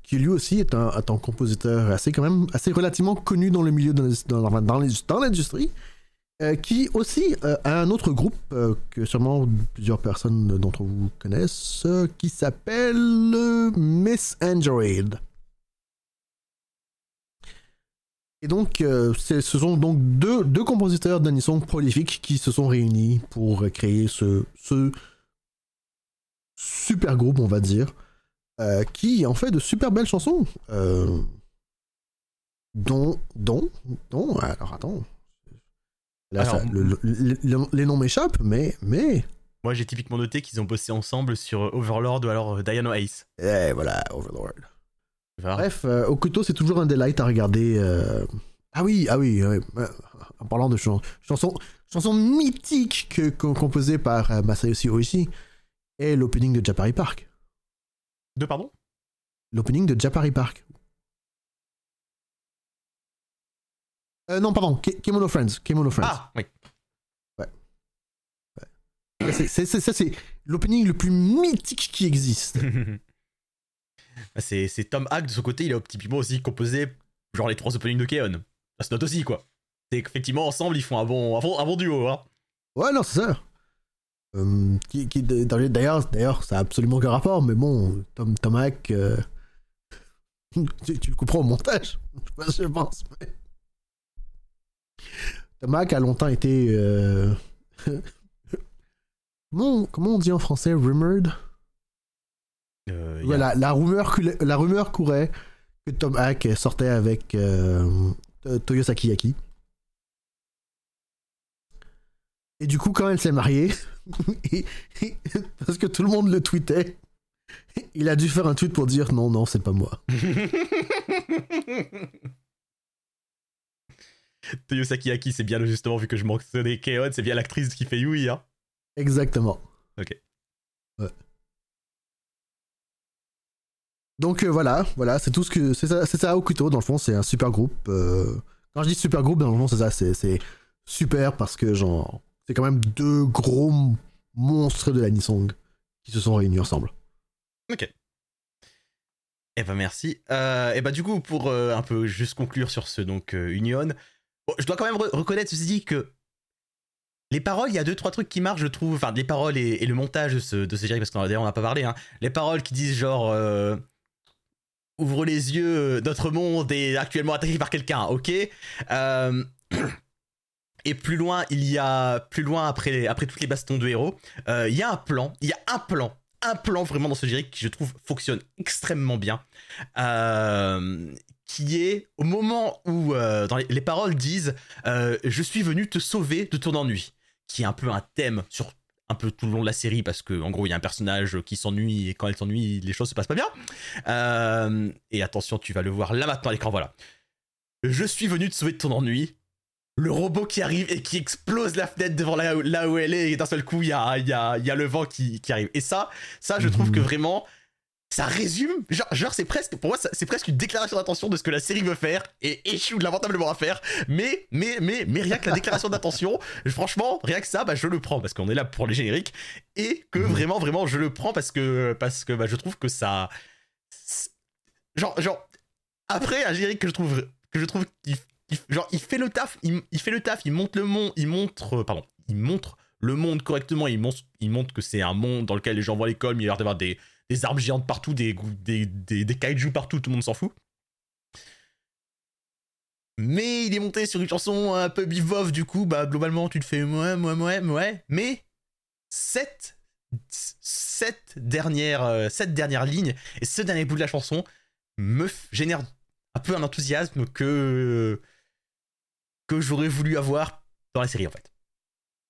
B: qui lui aussi est un, est un compositeur assez, quand même, assez relativement connu dans le milieu de, dans, dans l'industrie. Qui aussi a un autre groupe que sûrement plusieurs personnes d'entre vous connaissent, qui s'appelle Miss Android. Et donc, euh, ce sont donc deux, deux compositeurs d'anisong prolifiques qui se sont réunis pour créer ce, ce super groupe, on va dire, euh, qui en fait de super belles chansons. euh, dont, dont, dont, alors attends. Là,
A: Alors,
B: ça- le- le- le- le- les noms m'échappent, mais, mais,
A: Moi, j'ai typiquement noté qu'ils ont bossé ensemble sur Overlord ou alors euh, Diana Ace.
B: eh, voilà, Overlord. Bref, euh, Okuto, c'est toujours un delight à regarder. euh. Ah oui, ah oui, euh, en parlant de chan- chansons, chansons mythiques que, co- composées par euh, Masayoshi Oishi, et l'opening de Japari Park.
A: Deux, pardon?
B: L'opening de Japari Park. Euh, non, pardon, Kemono Friends. Kemono Friends.
A: Ah, oui.
B: Ça, c'est- c'est- ça, c'est l'opening le plus mythique qui existe.
A: Bah, c'est, Tom Hack de son côté, il a typiquement aussi composé genre les trois openings de Keon. Ça se note aussi quoi. C'est qu'effectivement ensemble ils font un bon, un bon, duo. Hein.
B: Ouais, non, c'est ça. Euh, qui, d'ailleurs, d'ailleurs, ça a absolument aucun rapport, mais bon, Tom, Tom Hack, euh, tu, tu le comprends au montage, je pense. mais- Tom Hack a longtemps été. euh, comment, comment on dit en français rumored?
A: Euh, a-
B: la, rumeur, coulait- la rumeur courait que Tom Hack sortait avec euh, To- Toyosaki Yaki. Et du coup, quand elle s'est mariée, et- et- parce que tout le monde le tweetait, il a dû faire un tweet pour dire non, non, c'est pas moi.
A: Toyosaki Aki, c'est bien justement vu que je mentionnais Keon, c'est bien l'actrice qui fait Yui. Hein.
B: Exactement.
A: Ok.
B: Ouais. Donc euh, voilà, voilà, c'est tout ce que c'est ça, ça Okuto dans le fond, c'est un super groupe. euh, Quand je dis super groupe, dans le fond, c'est ça, c'est super parce que genre c'est quand même deux gros monstres de l'anisong qui se sont réunis ensemble.
A: Ok. Eh ben merci. Euh, et ben du coup, pour euh, un peu juste conclure sur ce donc Union, je dois quand même re- reconnaître ceci dit que les paroles, il y a deux trois trucs qui marchent, je trouve. Enfin, les paroles et, le montage de ce, de ce parce qu'on d'ailleurs on n'a pas parlé. Hein. Les paroles qui disent genre ouvre les yeux, notre monde est actuellement attaqué par quelqu'un, ok? Euh, et plus loin, il y a plus loin après après toutes les bastons de héros, euh, il y a un plan, il y a un plan un plan vraiment dans ce générique qui je trouve fonctionne extrêmement bien euh, qui est au moment où dans les, les paroles disent je suis venu te sauver de ton ennui qui est un peu un thème sur un peu tout le long de la série parce que en gros il y a un personnage qui s'ennuie et quand elle s'ennuie les choses se passent pas bien. Euh, et attention tu vas le voir là maintenant à l'écran voilà. Je suis venu te sauver de ton ennui. Le robot qui arrive et qui explose la fenêtre devant là, où- là où elle est et d'un seul coup il y a, il y, a, il y a le vent qui, qui arrive. Et ça ça je trouve que vraiment ça résume genre, genre c'est presque pour moi c'est presque une déclaration d'intention de ce que la série veut faire et échoue lamentablement à faire mais mais mais mais rien que la déclaration d'intention franchement rien que ça bah je le prends parce qu'on est là pour les génériques et que
B: Mhm.
A: vraiment vraiment je le prends parce que parce que bah, je trouve que ça genre genre après un générique que je trouve que je trouve il- genre il fait le taf il, il fait le taf il monte le monde il montre euh, pardon il montre le monde correctement il montre il montre que c'est un monde dans lequel les gens vont à l'école mais il y a l'air d'avoir des des armes géantes partout des des des, des kaiju partout tout le monde s'en fout mais il est monté sur une chanson un peu bivov du coup bah globalement tu te fais ouais ouais ouais ouais mais cette cette dernière euh, cette dernière ligne et ce dernier bout de la chanson me génère un peu un enthousiasme que que j'aurais voulu avoir dans la série en fait.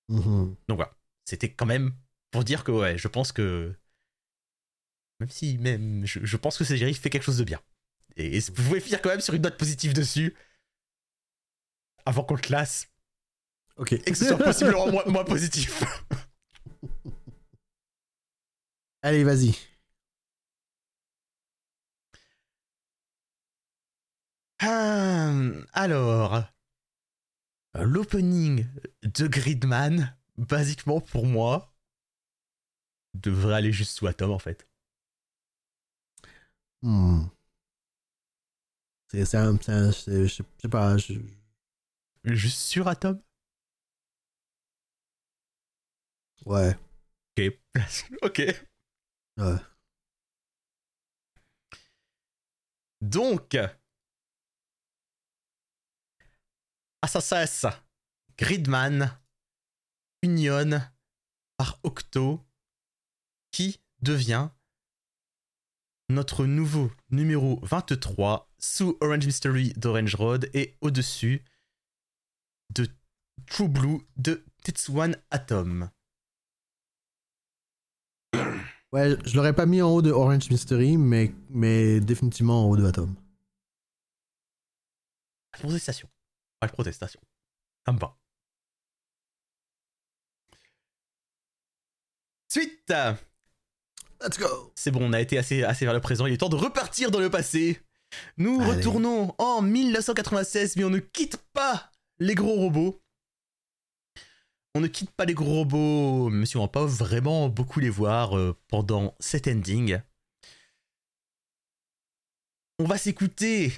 B: Mhm.
A: Donc voilà, c'était quand même pour dire que ouais, je pense que même si même je, je pense que cette série fait quelque chose de bien. Et, et vous pouvez finir quand même sur une note positive dessus avant qu'on le classe
B: Ok.
A: et que ce soit possiblement moins, moins positif.
B: Allez, vas-y.
A: Ah, alors, l'opening de Gridman, basiquement pour moi, devrait aller juste sous Atom en fait.
B: Hmm. C'est un. Je sais pas. je-
A: Juste sur Atom
B: Ouais.
A: Ok. ok.
B: Ouais.
A: Donc, Assassin, Gridman, Union par Octo, qui devient notre nouveau numéro 23 sous Orange Mystery d'Orange Road et au-dessus de True Blue de Tetsuan Atom.
B: Ouais, je l'aurais pas mis en haut de Orange Mystery, mais, mais définitivement en haut de Atom.
A: Protestation. Pas de protestation. Ça me va. Suite
B: Let's go!
A: C'est bon, on a été assez, assez vers le présent, il est temps de repartir dans le passé. Nous
B: Allez.
A: retournons en 1996, mais on ne quitte pas les gros robots. On ne quitte pas les gros robots, même si on va pas vraiment beaucoup les voir euh, pendant cet ending. On va s'écouter.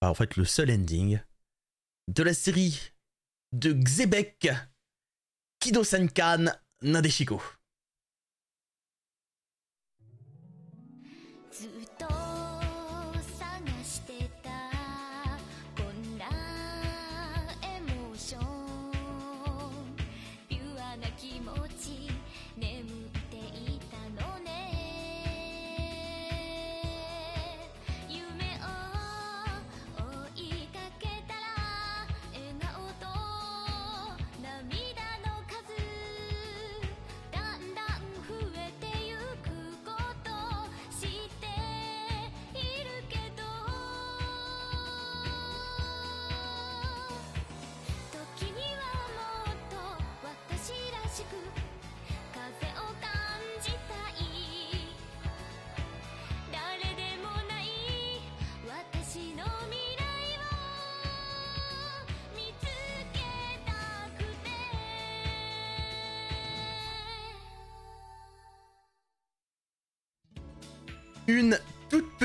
A: bah, en fait, le seul ending de la série de Xebek Kido-Senkan Nadeshiko.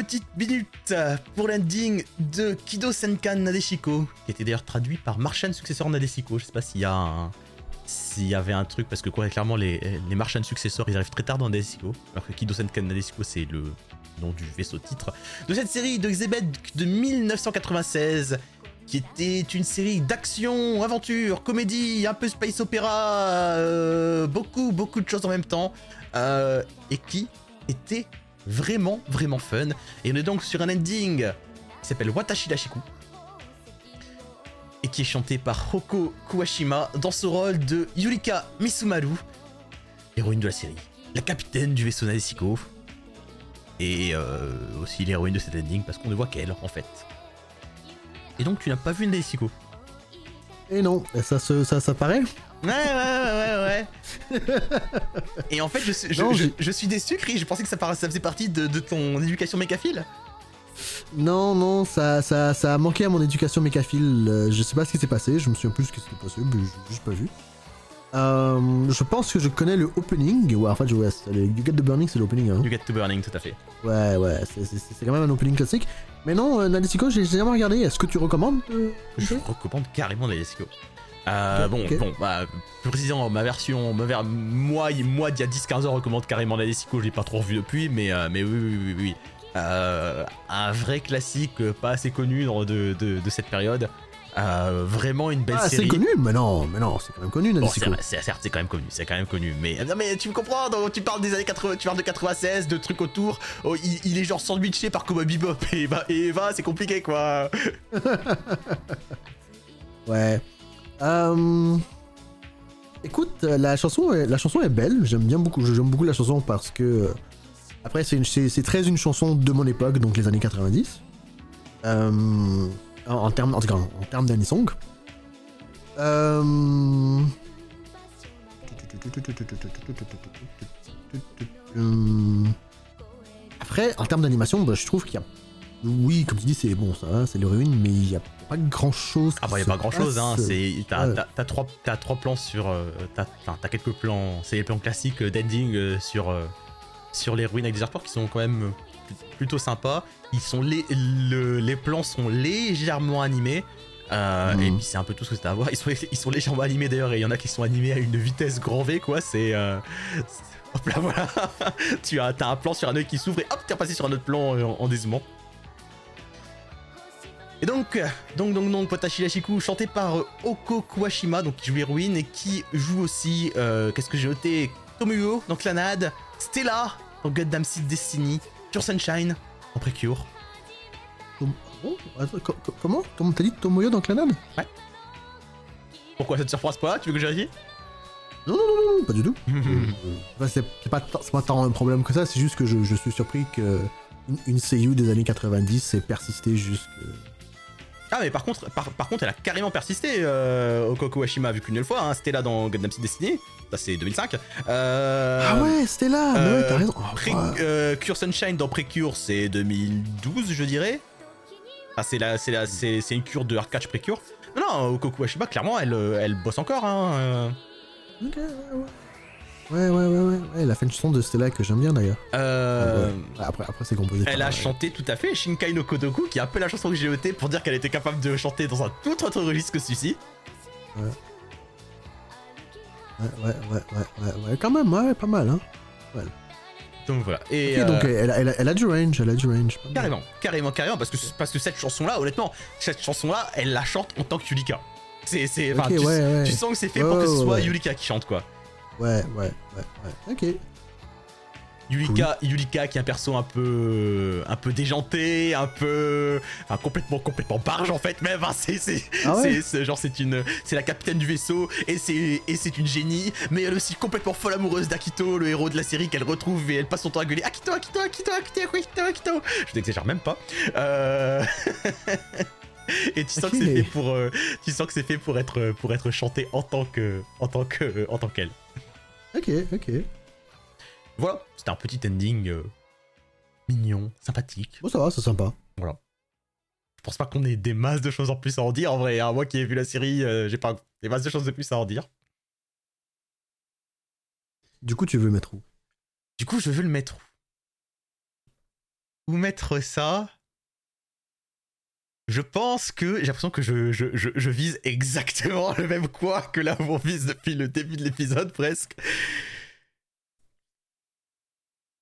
A: Petite minute pour l'ending de Kido Senkan Nadeshiko, qui était d'ailleurs traduit par Martian Successor Nadeshiko. Je sais pas s'il y a S'il y avait un truc, parce que quoi, clairement, les, les Martian Successors, ils arrivent très tard dans Nadeshiko, alors que Kido Senkan Nadeshiko, c'est le nom du vaisseau titre de cette série de Xebed de 1996, qui était une série d'action, aventure, comédie, un peu space opéra, euh, beaucoup, beaucoup de choses en même temps, euh, et qui était vraiment, vraiment fun. Et on est donc sur un ending qui s'appelle Watashi Dashiku. Et qui est chanté par Hoko Kuwashima dans ce rôle de Yurika Misumaru, héroïne de la série, la capitaine du vaisseau Nadeshiko. Et euh, aussi l'héroïne de cet ending parce qu'on ne voit qu'elle en fait. Et donc tu n'as pas vu Nadeshiko
B: Et non, et ça, se, ça, ça paraît
A: Ouais, ouais, ouais, ouais, ouais. Et en fait, je, suis- je,
B: Non,
A: je-
B: j'ai-
A: je suis déçu, Chris. Je pensais que ça, faisait partie de, de ton éducation mécaphile.
B: Non, non, ça, ça, ça a manqué à mon éducation mécaphile. Euh, je sais pas ce qui s'est passé, je me souviens plus ce qui s'était passé, mais j'ai juste pas vu. Euh, je pense que je connais le opening. Ouais, en fait, je, ouais, le You Get the Burning, c'est l'opening. Hein.
A: You get to burning, tout à fait.
B: Ouais, ouais, c'est- quand même un opening classique. Mais non, euh, Nadeshiko, j'ai jamais regardé. Est-ce que tu recommandes euh,
A: Je recommande carrément Nadeshiko. Euh,
B: Ok,
A: bon,
B: ok.
A: bon, bah, plus précisément, ma version, ma ver- moi, moi d'il y a 10-15 ans, recommande carrément Nadeshiko. Je l'ai pas trop revu depuis, mais, mais oui, oui, oui, oui. Un vrai classique, pas assez connu de, de cette période. Euh, vraiment une belle
B: Ah, c'est
A: série.
B: connu Mais non, mais non, c'est quand même connu,
A: Bon, c'est c'est- certes, c'est quand même connu, c'est quand même connu, mais non, mais tu me comprends, donc, tu parles des années 80, tu parles de 96, de trucs autour, oh, il, il est genre sandwiché par Cowboy Bebop et Eva, et Eva c'est compliqué quoi.
B: Ouais. Euh... Écoute, euh, la chanson, est, la chanson est belle. J'aime bien beaucoup. J'aime beaucoup la chanson parce que euh, après c'est c'est c'est très une chanson de mon époque, donc les années 90. Euh, en, en termes, en tout cas, en termes d'annie song. Euh... Après, en termes d'animation, bah, je trouve qu'il y a oui, comme tu dis, c'est bon, ça, c'est l'héroïne, mais il n'y a pas grand chose.
A: Ah bah y a pas grand chose, hein, t'as
B: Ouais.
A: trois, trois plans sur, euh, t'as quelques plans, c'est les plans classiques euh, d'ending sur sur les ruines avec des airports qui sont quand même plutôt sympas. Ils sont les le- les plans sont légèrement animés. euh,
B: Mhm.
A: Et puis c'est un peu tout ce que c'est à voir. Ils sont, ils sont légèrement animés d'ailleurs, et il y en a qui sont animés à une vitesse grand V, quoi. C'est. euh, hop là, voilà. tu as, un plan sur un œil qui s'ouvre et hop, t'es repassé sur un autre plan euh, en, en dézoomant. Et donc, donc, donc, donc, Watashi Dashiku, chanté par Oko Kuwashima, donc qui joue l'héroïne et qui joue aussi, euh, qu'est-ce que j'ai noté? Tomoyo dans Clanad, Stella dans Gundam Seed Destiny, Pure Sunshine en.
B: Tom- oh, co- co- comment? Tom- T'as dit Tomoyo dans Clanad
A: Pourquoi ça te surprend point-là Tu veux que je vérifie
B: Non, non, non, non, pas du tout. Euh, c'est pas, tant- pas un problème que ça, c'est juste que je, je suis surpris que une, des années 90 ait persisté jusque.
A: Ah mais par contre, par, par contre, elle a carrément persisté, euh, Oko Kuwashima, vu qu'une seule fois, hein, Stella dans Gundam Seed Destiny, ça c'est 2005. Euh,
B: ah ouais, c'était là, ouais,
A: euh,
B: t'as raison. Oh, ouais.
A: euh, Cure Sunshine dans Precure, c'est 2012, je dirais. Ah, c'est la, c'est la, c'est, c'est une cure de hard catch Precure. Non, non, Oko Kuwashima, clairement, elle, elle bosse encore. Hein.
B: Ok, ouais, ouais. Ouais, ouais, ouais, ouais, ouais, Elle a fait une chanson de Stella que j'aime bien d'ailleurs.
A: Euh,
B: Ouais. Après, après c'est composé
A: Elle a
B: euh,
A: chanté tout à fait Shinkai no Kodoku, qui est un peu la chanson que j'ai notée pour dire qu'elle était capable de chanter dans un tout autre registre que celui-ci.
B: Ouais, ouais, ouais, ouais, ouais, ouais, quand même, ouais, pas mal, hein.
A: Donc voilà. Et,
B: Ok,
A: euh,
B: donc elle, a- elle, elle a du range, elle a du range.
A: Carrément, carrément, carrément, parce que, parce que cette chanson-là, honnêtement, cette chanson-là, elle la chante en tant que Yulika. C'est, c'est, tu,
B: ouais, ouais.
A: tu sens que c'est fait
B: Ouais,
A: pour que ce
B: ouais,
A: soit
B: ouais.
A: Yulika qui chante, quoi.
B: Ouais, ouais, ouais, ouais. Ok.
A: Yulika, Yulika qui est un perso un peu, un peu déjanté, un peu, enfin complètement, complètement barge en fait même. hein, c'est, c'est,
B: Ah ouais
A: c'est- genre c'est une, c'est la capitaine du vaisseau et c'est, et c'est une génie, mais elle est aussi complètement folle amoureuse d'Akito, le héros de la série qu'elle retrouve et elle passe son temps à gueuler Akito, Akito, Akito, Akito, Akito, Akito. Je n'exagère même pas. Euh... Et tu sens que c'est
B: Ok.
A: fait pour, euh, tu sens que c'est fait pour être, pour être chanté en tant que, en tant que, en tant qu'elle.
B: Ok, ok.
A: Voilà, c'était un petit ending euh, mignon, sympathique.
B: Bon, ça va, c'est sympa.
A: Je pense pas qu'on ait des masses de choses en plus à en dire en vrai. hein. Moi qui ai vu la série, euh, j'ai pas des masses de choses de plus à en dire.
B: Du coup, tu veux mettre où?
A: Du coup, je veux le mettre où? Où mettre ça Je pense que j'ai l'impression que je, je, je, je vise exactement le même quoi que là où on vise depuis le début de l'épisode presque.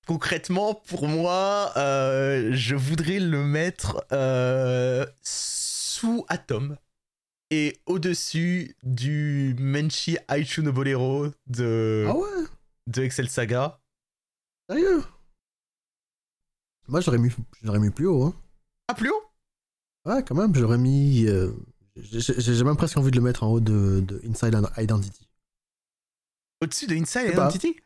A: Concrètement, pour moi, euh, je voudrais le mettre euh, sous Atom et au-dessus du Menchi Aichu no Bolero de,
B: Ah ouais?
A: de Excel Saga.
B: Sérieux? Moi, j'aurais mis, j'aurais mis plus haut. Hein.
A: Ah, plus haut?
B: Ouais, quand même, j'aurais mis. euh, j'ai- même presque envie de le mettre en haut de, de Inside Identity.
A: Au-dessus de Inside. Identity?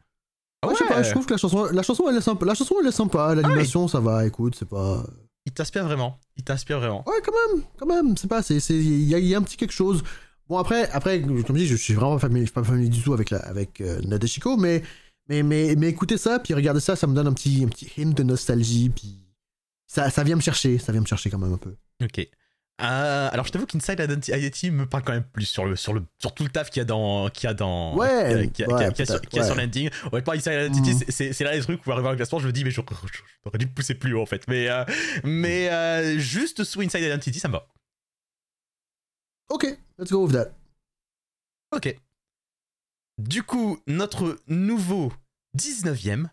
A: Ah
B: Ouais, je sais pas, je trouve que la chanson, la chanson, elle est sympa. La chanson, elle est sympa. L'animation, ça va. Écoute, c'est pas.
A: Il t'inspire vraiment. Il t'inspire vraiment.
B: Ouais, quand même, quand même. C'est pas, c'est, il y, a- il y a un petit quelque chose. Bon après, après, comme je dis, je suis vraiment familier, je suis pas familier du tout avec la, avec euh, Nadeshiko, mais, mais, mais, mais écoutez ça, puis regardez ça, ça me donne un petit, un petit hint de nostalgie, puis ça, ça vient me chercher, ça vient me chercher quand même un peu.
A: Ok. Euh, alors je t'avoue qu'Inside Identity me parle quand même plus sur le sur le sur tout le taf qu'il y a dans qu'il y a dans
B: Ouais,
A: qu'il y a,
B: ouais,
A: qu'il y a sur, a sur
B: ouais.
A: l'ending. Honnêtement, Inside Identity
B: Mhm.
A: c'est- c'est là les trucs où arriver au classement je me dis mais j'aurais dû pousser plus haut en fait. Mais euh, mais euh, juste sous Inside Identity ça me va.
B: Ok, let's go with that.
A: Ok. Du coup notre nouveau 19ème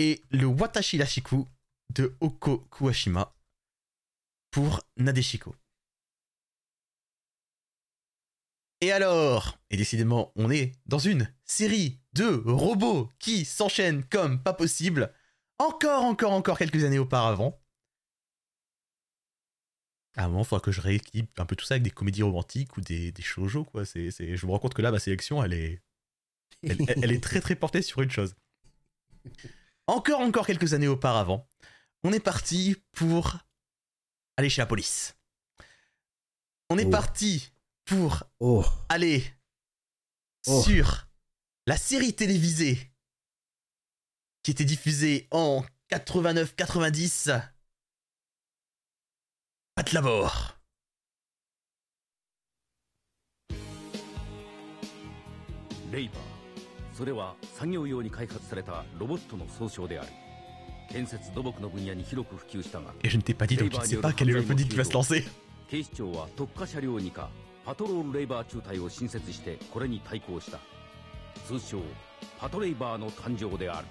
A: est le Watashi Rashiku de Oko Kuwashima pour Nadeshiko. Et alors? Et décidément, on est dans une série de robots qui s'enchaînent comme pas possible, encore, encore, encore quelques années auparavant. À un moment, il faudra que je rééquilibre un peu tout ça avec des comédies romantiques ou des, shoujo, quoi. Je me rends compte que là, ma sélection, elle est, elle est très très portée sur une chose. Encore, encore quelques années auparavant, on est parti pour aller chez la police. On est
B: Oh.
A: parti pour
B: Oh,
A: aller
B: Oh.
A: sur la série télévisée qui était diffusée en 89-90. Pat Labor.
D: レイバーそれは作業用に開発されたロボットの総称である 土木の分野に広く普及したが警視庁は特化車両にかパトロールレイバー中隊を新設してこれに対抗した通称パトレイバーの誕生である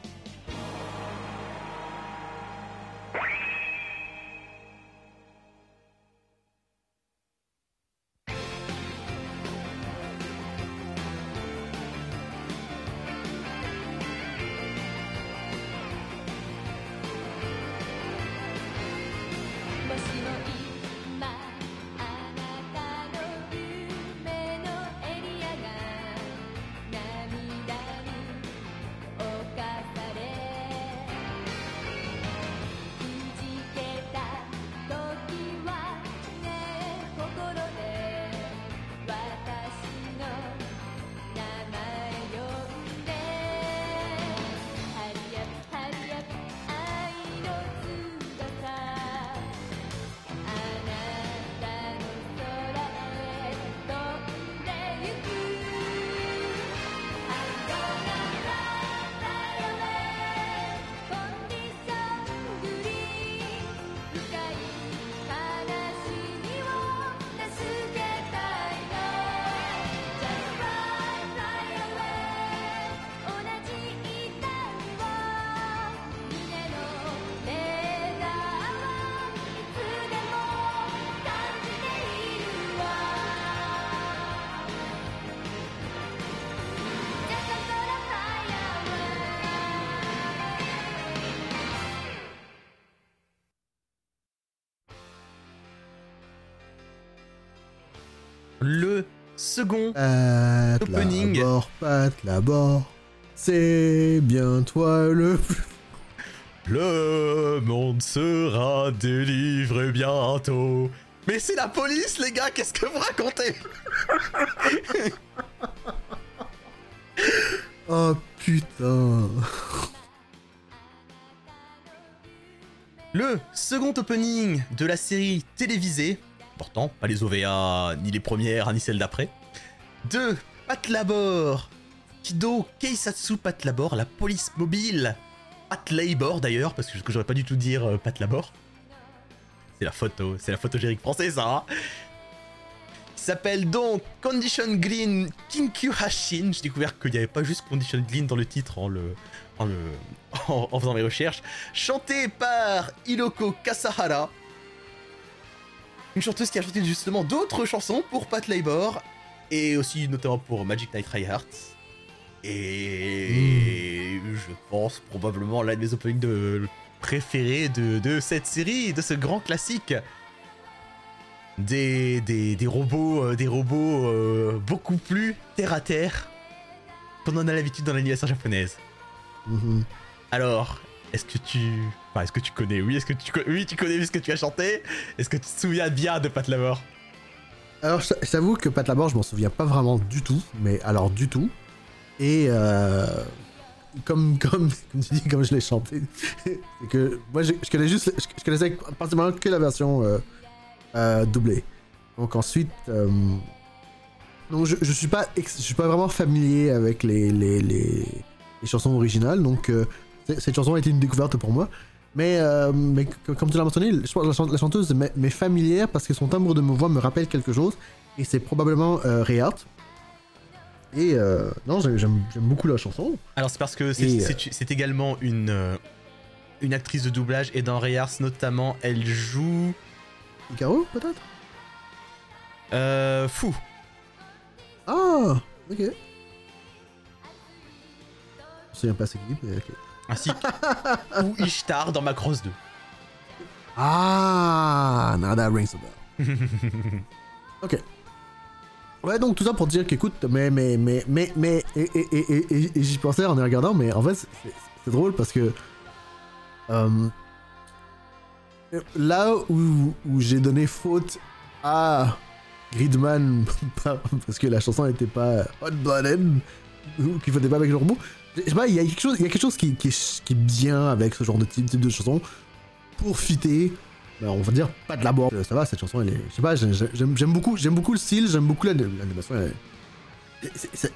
A: second.
B: Pat
A: Opening.
B: Labor, Pat Labor, c'est bien toi le plus.
A: Le monde sera délivré bientôt. Mais c'est la police, les gars, qu'est-ce que vous racontez?
B: Oh putain.
A: Le second opening de la série télévisée, pourtant pas les OVA, ni les premières, ni celles d'après, de Pat Labor, Aikido Keisatsu Pat Labor, la police mobile. Pat Labor d'ailleurs, parce que j'aurais pas du tout dire euh, Pat Labor. C'est la photo, c'est la française, ça. hein. S'appelle donc Condition Green Kinkyu Hashin. J'ai découvert qu'il n'y avait pas juste Condition Green dans le titre en, en faisant mes recherches. Chanté par Hiroko Kasahara. Une chanteuse qui a chanté justement d'autres chansons pour Pat Labor et aussi notamment pour Magic Knight Hearts. Et je pense probablement l'un de mes openings de préférés de, de cette série, de ce grand classique. Des, des, des robots, euh, des robots euh, beaucoup plus terre à terre qu'on en a l'habitude dans l'animation japonaise.
B: Mhm.
A: Alors, est-ce que tu, enfin, est-ce que tu connais? Oui, est-ce que tu, oui, tu connais ce que tu as chanté Est-ce que tu te souviens bien de Pat Labor?
B: Alors, t'avoue que Pat Labor, je m'en souviens pas vraiment du tout, mais alors du tout. Et euh, comme, comme, tu dis, comme je l'ai chanté, c'est que moi, je, je connais juste, je, connaissais que la version euh, euh, doublée. Donc ensuite, donc je, suis pas, je suis pas vraiment familier avec les, chansons originales, donc cette chanson a été une découverte pour moi. Mais, euh, mais comme tu l'as mentionné, la, chan- la chanteuse m'est familière parce que son timbre de voix me rappelle quelque chose. Et c'est probablement euh, Rehart. Et euh, non, j'aime beaucoup la chanson.
A: Alors c'est parce que c'est
B: euh,
A: également une, euh, une actrice de doublage et dans Rayars notamment, elle joue
B: Icaro, peut-être?
A: Euh, fou.
B: Ah Ok. Je me souviens pas c'est qui, mais ok.
A: Ainsi que ou Ishtar dans Macross 2.
B: Ah Now that rings a bell. ok. Ouais, donc tout ça pour dire qu'écoute, mais, mais, mais, mais, mais, et, et, et, et- et- et j'y pensais en y regardant, mais en fait, c'est- drôle parce que. euh, là où, où j'ai donné faute à Gridman, parce que la chanson n'était pas hot blooded, ou qu'il faisait pas avec le robot, je sais pas, il y a quelque chose, a quelque chose qui, qui, est, qui bien avec ce genre de type, de chanson pour fitter ben, on va dire pas de la boîte. Ça va, cette chanson, elle est. Je sais pas, j'ai- j'aime beaucoup, beaucoup le style, j'aime beaucoup l'ani- l'animation.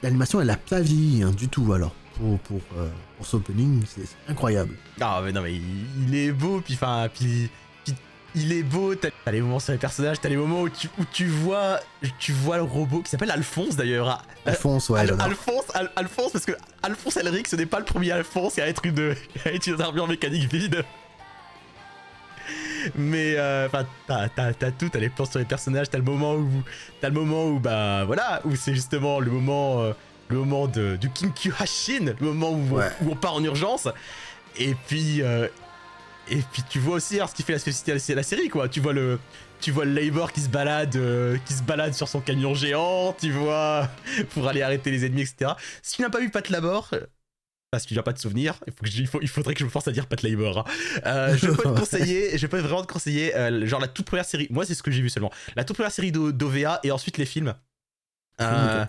B: L'animation, elle a pas vieilli hein, du tout, alors. Pour, pour, euh, pour ce opening, c'est incroyable.
A: Ah mais non mais il, est beau puis enfin puis il est beau. T'as les moments sur les personnages, t'as les moments où tu, où tu vois tu vois le robot qui s'appelle Alphonse d'ailleurs. Ah,
B: Alphonse, ouais,
A: Al-. Alphonse, Al- Alphonse, parce que Alphonse Elric, ce n'est pas le premier Alphonse à être une, à être une armure mécanique vide. Mais euh, enfin, t'as, tout, t'as les plans sur les personnages, t'as le moment où, t'as le moment où bah voilà, où c'est justement le moment, euh, le moment de, du Kinkyu Hashin, le moment où,
B: Ouais.
A: où on part en urgence. Et puis, euh, et puis tu vois aussi alors, ce qui fait la spécificité de la série quoi. Tu vois le, tu vois le Labor qui se balade, euh, qui se balade sur son camion géant. Tu vois pour aller arrêter les ennemis, etc. Si tu n'as pas vu Pat Labor, euh, parce que tu n'as pas de souvenir, il, faut que je- il, faut- il faudrait que je me force à dire Pat Labor. hein. Euh, je peux te conseiller, je peux vraiment te conseiller, euh, genre la toute première série, moi c'est ce que j'ai vu seulement, la toute première série d'O- d'OVA et ensuite les films. Euh,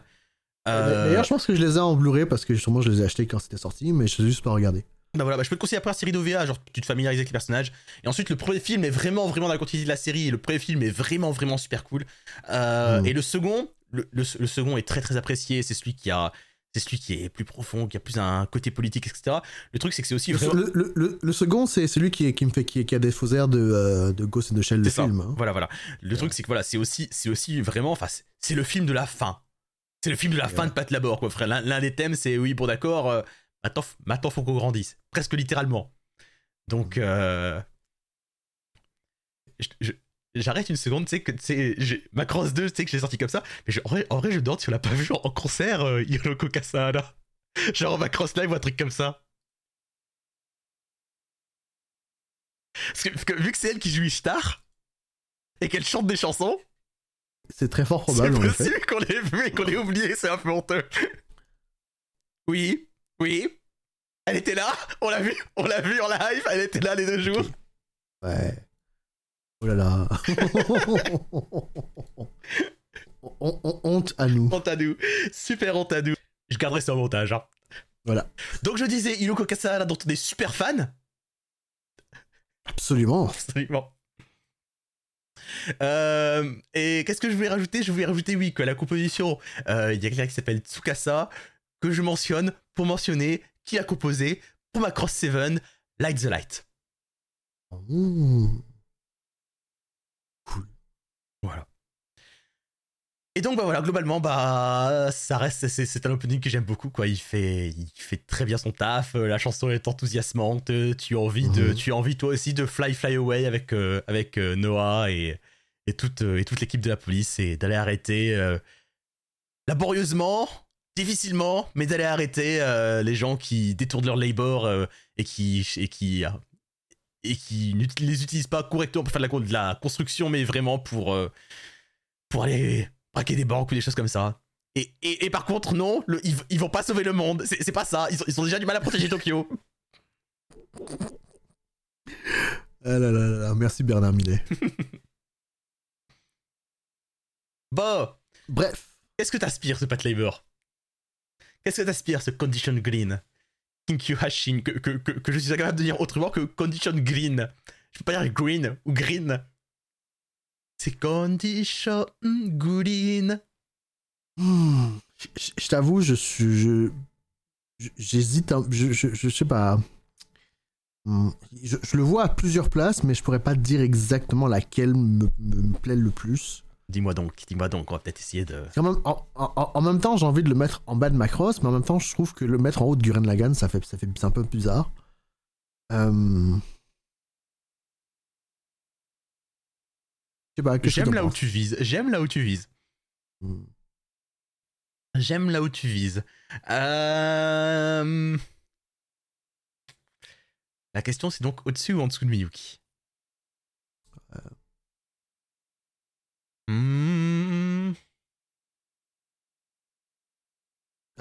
A: euh,
B: D'ailleurs, je pense que je les ai en Blu-ray parce que justement, je les ai achetés quand c'était sorti, mais je sais juste pas regarder.
A: Bah voilà, bah je peux te conseiller la première série d'OVA, genre tu te familiarises avec les personnages. Et ensuite, le premier film est vraiment, vraiment dans la continuité de la série. Et le premier film est vraiment, vraiment super cool. Euh,
B: Mm.
A: Et le second, le, le- le second est très, très apprécié. C'est celui qui a. C'est celui qui est plus profond, qui a plus un côté politique, etc. Le truc, c'est que c'est aussi
B: Le,
A: vraiment.
B: le- le- second, c'est celui qui, est- qui me fait qui, qui a des faux airs de, euh, de Ghost in the Shell, le
A: ça.
B: film. hein.
A: Voilà, voilà. Le truc, c'est que voilà, c'est aussi, c'est aussi vraiment, enfin, c'est- le film de la fin. C'est le film de la fin de Pat Labor, quoi, frère. L'un l'un des thèmes, c'est oui, bon, d'accord, euh, maintenant, maintenant, faut qu'on grandisse. Presque littéralement. Donc, euh, je- je- J'arrête une seconde, tu sais que j'ai- Macross 2, tu sais que je l'ai sorti comme ça, mais je- en, vrai, en vrai, je me demande si on l'a pas vu en, concert, euh, Hiroko Kasahara. Genre Macross Live ou un truc comme ça. Parce que, parce que vu que c'est elle qui joue Ishtar, et qu'elle chante des chansons,
B: C'est très fort
A: c'est
B: probable, effet.
A: possible qu'on l'ait vu et qu'on l'ait oublié, c'est un peu honteux. Oui, oui. Elle était là, on l'a vu, on l'a vu en live, elle était là les deux jours.
B: Ouais. Oh là là. On- on- honte à nous.
A: Honte à nous, super honte à nous. Je garderai ça au montage. hein.
B: Voilà.
A: Donc je disais, Hiroko Kasahara dont on est super fan.
B: Absolument.
A: Absolument. Euh, et qu'est-ce que je voulais rajouter? Je voulais rajouter, oui, que la composition, euh, il y a quelqu'un qui s'appelle Tsukasa, que je mentionne pour mentionner qui a composé pour Macross 7 Light the Light.
B: Mmh.
A: Voilà. Et donc bah voilà, globalement bah ça reste c'est, un opening que j'aime beaucoup quoi. Il fait il fait très bien son taf. euh, La chanson est enthousiasmante. Tu as envie de
B: Mhm.
A: tu as envie toi aussi de fly fly away avec euh, avec euh, Noah et et toute et toute l'équipe de la police et d'aller arrêter euh, laborieusement, difficilement, mais d'aller arrêter euh, les gens qui détournent leur labor euh, et qui et qui euh, et qui n'ut- les utilisent pas correctement pour faire de la, con- de la construction, mais vraiment pour pour aller braquer des banques ou des choses comme ça. Et, et, et par contre, non, le- ils, ils vont pas sauver le monde. C'est pas ça. Ils ont, ils ont déjà du mal à protéger Tokyo.
B: Ah là là là là, merci Bernard Millet.
A: Bon,
B: Bref.
A: qu'est-ce que t'aspires, ce Pat Labor? Qu'est-ce que t'aspires, ce Condition Green? Kinkyu Hashin, que, je suis incapable de dire autrement que Condition Green. Je peux pas dire green ou green. C'est Condition Green.
B: Hmm. Je- t'avoue, je suis. je- J'hésite. Je, je, je sais pas. Hmm. Je, le vois à plusieurs places, mais je pourrais pas dire exactement laquelle me plaît le plus.
A: Dis-moi donc, dis-moi donc, on va peut-être essayer de.
B: En même, en, en- en même temps, j'ai envie de le mettre en bas de Macross, mais en même temps, je trouve que le mettre en haut de Guren Lagann, ça fait, ça fait un peu bizarre. Euh... Je sais pas, qu'est-ce que
A: J'aime là où tu vises, j'aime là où tu vises.
B: Hmm.
A: J'aime là où tu vises. Euh... La question c'est donc au-dessus ou en dessous de Miyuki? Hmm.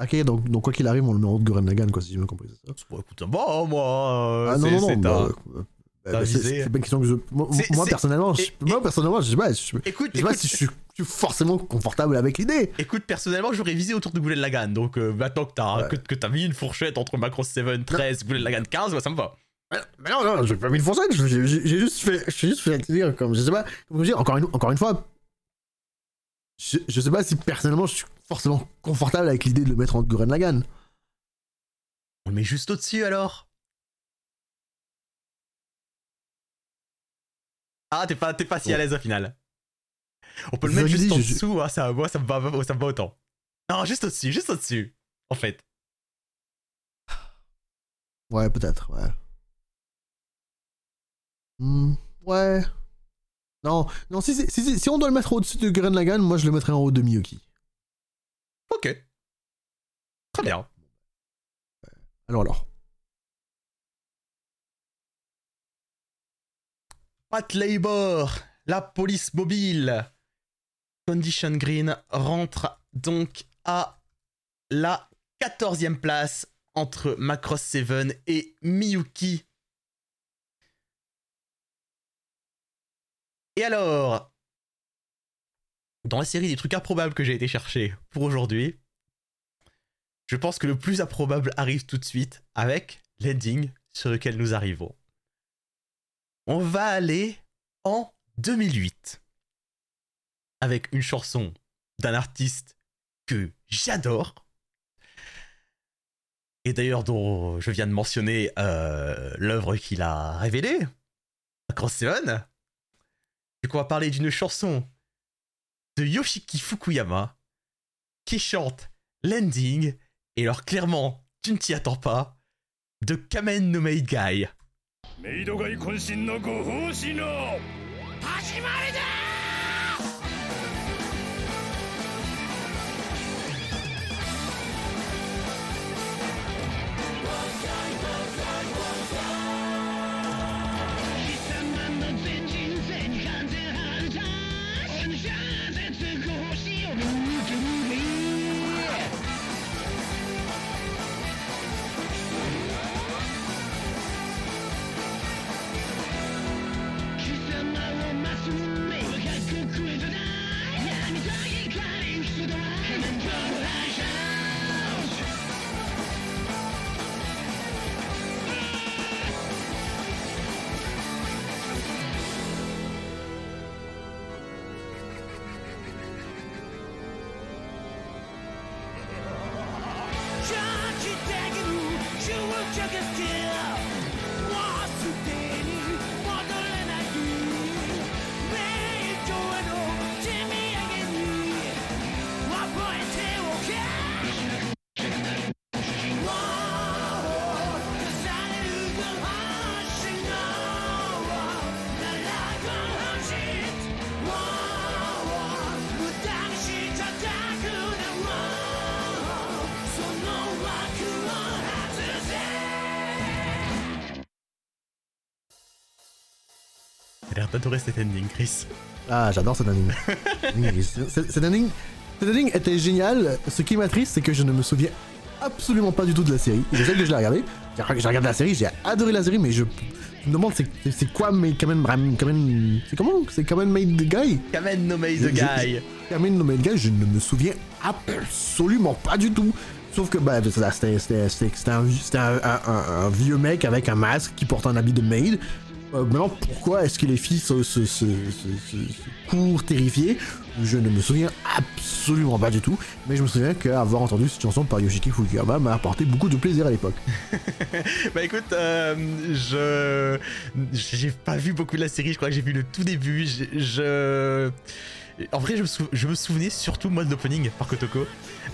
B: Ok, donc, donc quoi qu'il arrive, on le met en haut de Guren Lagann, quoi, si j'ai bien compris. c'est ça?
A: Bon, écoute, bon, moi, euh,
B: Ah non, non, non,
A: c'est
B: bah,
A: un-
B: euh,
A: t'as
B: bah, c'est pas une question que je. Moi, personnellement, je,
A: et-
B: moi, personnellement, je sais pas, je, je
A: Écoute,
B: sais pas
A: écoute,
B: si je suis, forcément confortable avec l'idée.
A: écoute, personnellement, j'aurais visé autour de Goulen Lagan. Donc euh, maintenant que t'as
B: Ouais.
A: que, mis une fourchette entre Macross 7, 13, Goulen Lagan 15, bah, ça me va.
B: Mais non, non, j'ai pas mis une fourchette, j'ai juste fait, j'ai juste fait dire, comme, je sais pas, encore une, encore une fois, je, je sais pas si personnellement je suis forcément confortable avec l'idée de le mettre en Guren Lagann.
A: On le met juste au-dessus alors Ah, t'es pas, t'es pas si à l'aise au final. On peut le mettre
B: dis,
A: juste en
B: je-
A: dessous, hein, ça, moi ça me, va, ça me va autant. Non, juste au-dessus, juste au-dessus, en fait.
B: Ouais, peut-être, ouais. Hmm, ouais. Non, non, si, si, si, on doit le mettre au-dessus de Guren Lagann, moi je le mettrais en haut de Miyoki.
A: Ok. Très bien.
B: Alors, alors.
A: Pat Labor, la police mobile. Condition Green rentre donc à la 14e place entre Macross 7 et Miyuki. Et alors, dans la série des trucs improbables que j'ai été chercher pour aujourd'hui, je pense que le plus improbable arrive tout de suite avec l'ending sur lequel nous arrivons. On va aller en 2008 avec une chanson d'un artiste que j'adore et d'ailleurs dont je viens de mentionner euh, l'œuvre qu'il a révélée, Seven. Du coup, on va parler d'une chanson de Yoshiki Fukuyama qui chante l'ending et alors clairement, tu ne t'y attends pas, de Kamen no Maid Guy. D'adorer cet ending, Chris.
B: Ah, j'adore cet ending. cet cet ending. Cet ending était génial. Ce qui m'attriste, c'est que je ne me souviens absolument pas du tout de la série. Je sais que je l'ai regardé. J'ai regardé la série, j'ai adoré la série, mais je je me demande c'est quoi mais Kamen Kamen c'est comment c'est Kamen Made Guy
A: Kamen no Made
B: je-
A: Guy.
B: Kamen No Made Guy je ne me souviens absolument pas du tout sauf que bah c'était un, un- un- un vieux mec avec un masque qui porte un habit de maid Euh, maintenant pourquoi est-ce que les filles se, courent terrifiées je ne me souviens absolument pas du tout mais je me souviens qu'avoir entendu cette chanson par Yoshiki Fukuyama m'a apporté beaucoup de plaisir à l'époque
A: Bah écoute, euh, je j'ai pas vu beaucoup de la série. Je crois que j'ai vu le tout début. En vrai, je me, je me souvenais surtout moi de l'opening par Kotoko.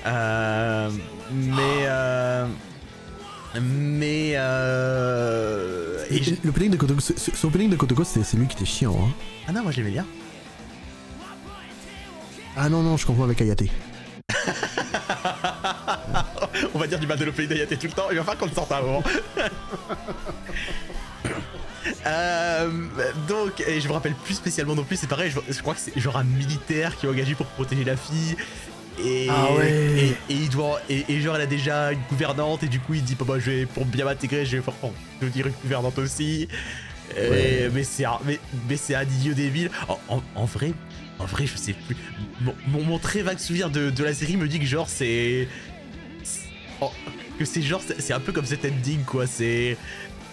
A: Euh, mais euh, mais euh, et je-
B: L'opening de Kotoko, ce, opening de Kotoko, c'est lui qui était chiant. Hein.
A: ah non, moi je l'aimais bien.
B: Ah non, non, je confonds avec Ayate.
A: On va dire du mal de l'opening d'Ayate tout le temps. Il va falloir qu'on le sorte à un moment. Euh, donc, et je me rappelle plus spécialement non plus, c'est pareil, je, je crois que c'est genre un militaire qui est engagé pour protéger la fille. Et,
B: Ah ouais.
A: et, et il doit et, et genre elle a déjà une gouvernante et du coup il dit bah, bah je vais pour bien m'intégrer je vais faire pour devenir une gouvernante aussi
B: Ouais.
A: mais c'est un- mais, mais c'est un idiot débile en, en- en vrai en vrai je sais plus mon, mon, mon très vague souvenir de, de la série me dit que genre c'est oh, que c'est genre c'est c'est un peu comme cet ending quoi c'est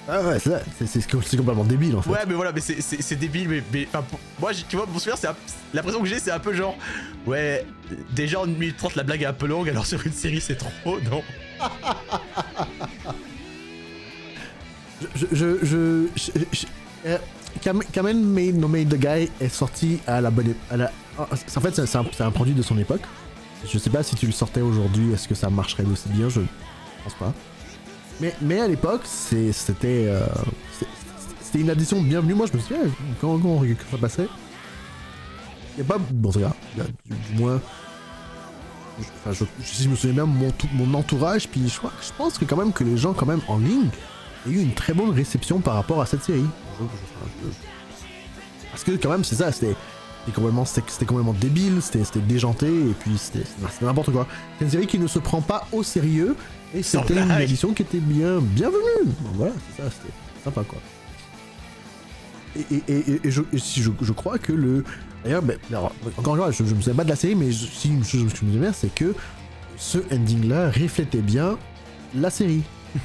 B: Ah ouais, c'est complètement débile en fait.
A: Ouais, mais voilà, mais c'est- débile, mais, mais enfin, pour- moi, tu vois, mon souvenir, l'impression que j'ai, c'est un peu genre, ouais, déjà en 1 minute 30, la blague est un peu longue, alors sur une série, c'est trop, non
B: Je. je, je, je- je- euh, Kamen Kamen Made No Made the Guy est sorti à la bonne. À la, en fait, c'est un, c'est un produit de son époque. Je sais pas si tu le sortais aujourd'hui, est-ce que ça marcherait aussi bien, je pense pas. Mais, à l'époque, euh, c'était une addition bienvenue. Moi, je me souviens, quand, quand quand ça passait. Il a pas. Bon, a du, du moins. je- Enfin, je, je me souviens bien, mon, mon entourage, puis je, pense que quand même que les gens, quand même, en ligne, il y a eu une très bonne réception par rapport à cette série. Parce que quand même, c'est ça, c'était complètement, c'était complètement débile, c'était déjanté, et puis c'était n'importe quoi. C'est une série qui ne se prend pas au sérieux, et c'était une édition qui était bien bienvenue. Bon, voilà, c'est ça, c'était sympa quoi. Et, et, et, et je, si je, je crois que le... D'ailleurs, ben, alors, encore une fois, je, je me souviens pas de la série, mais je- si une chose que je me souviens, c'est que ce ending-là reflétait bien la série.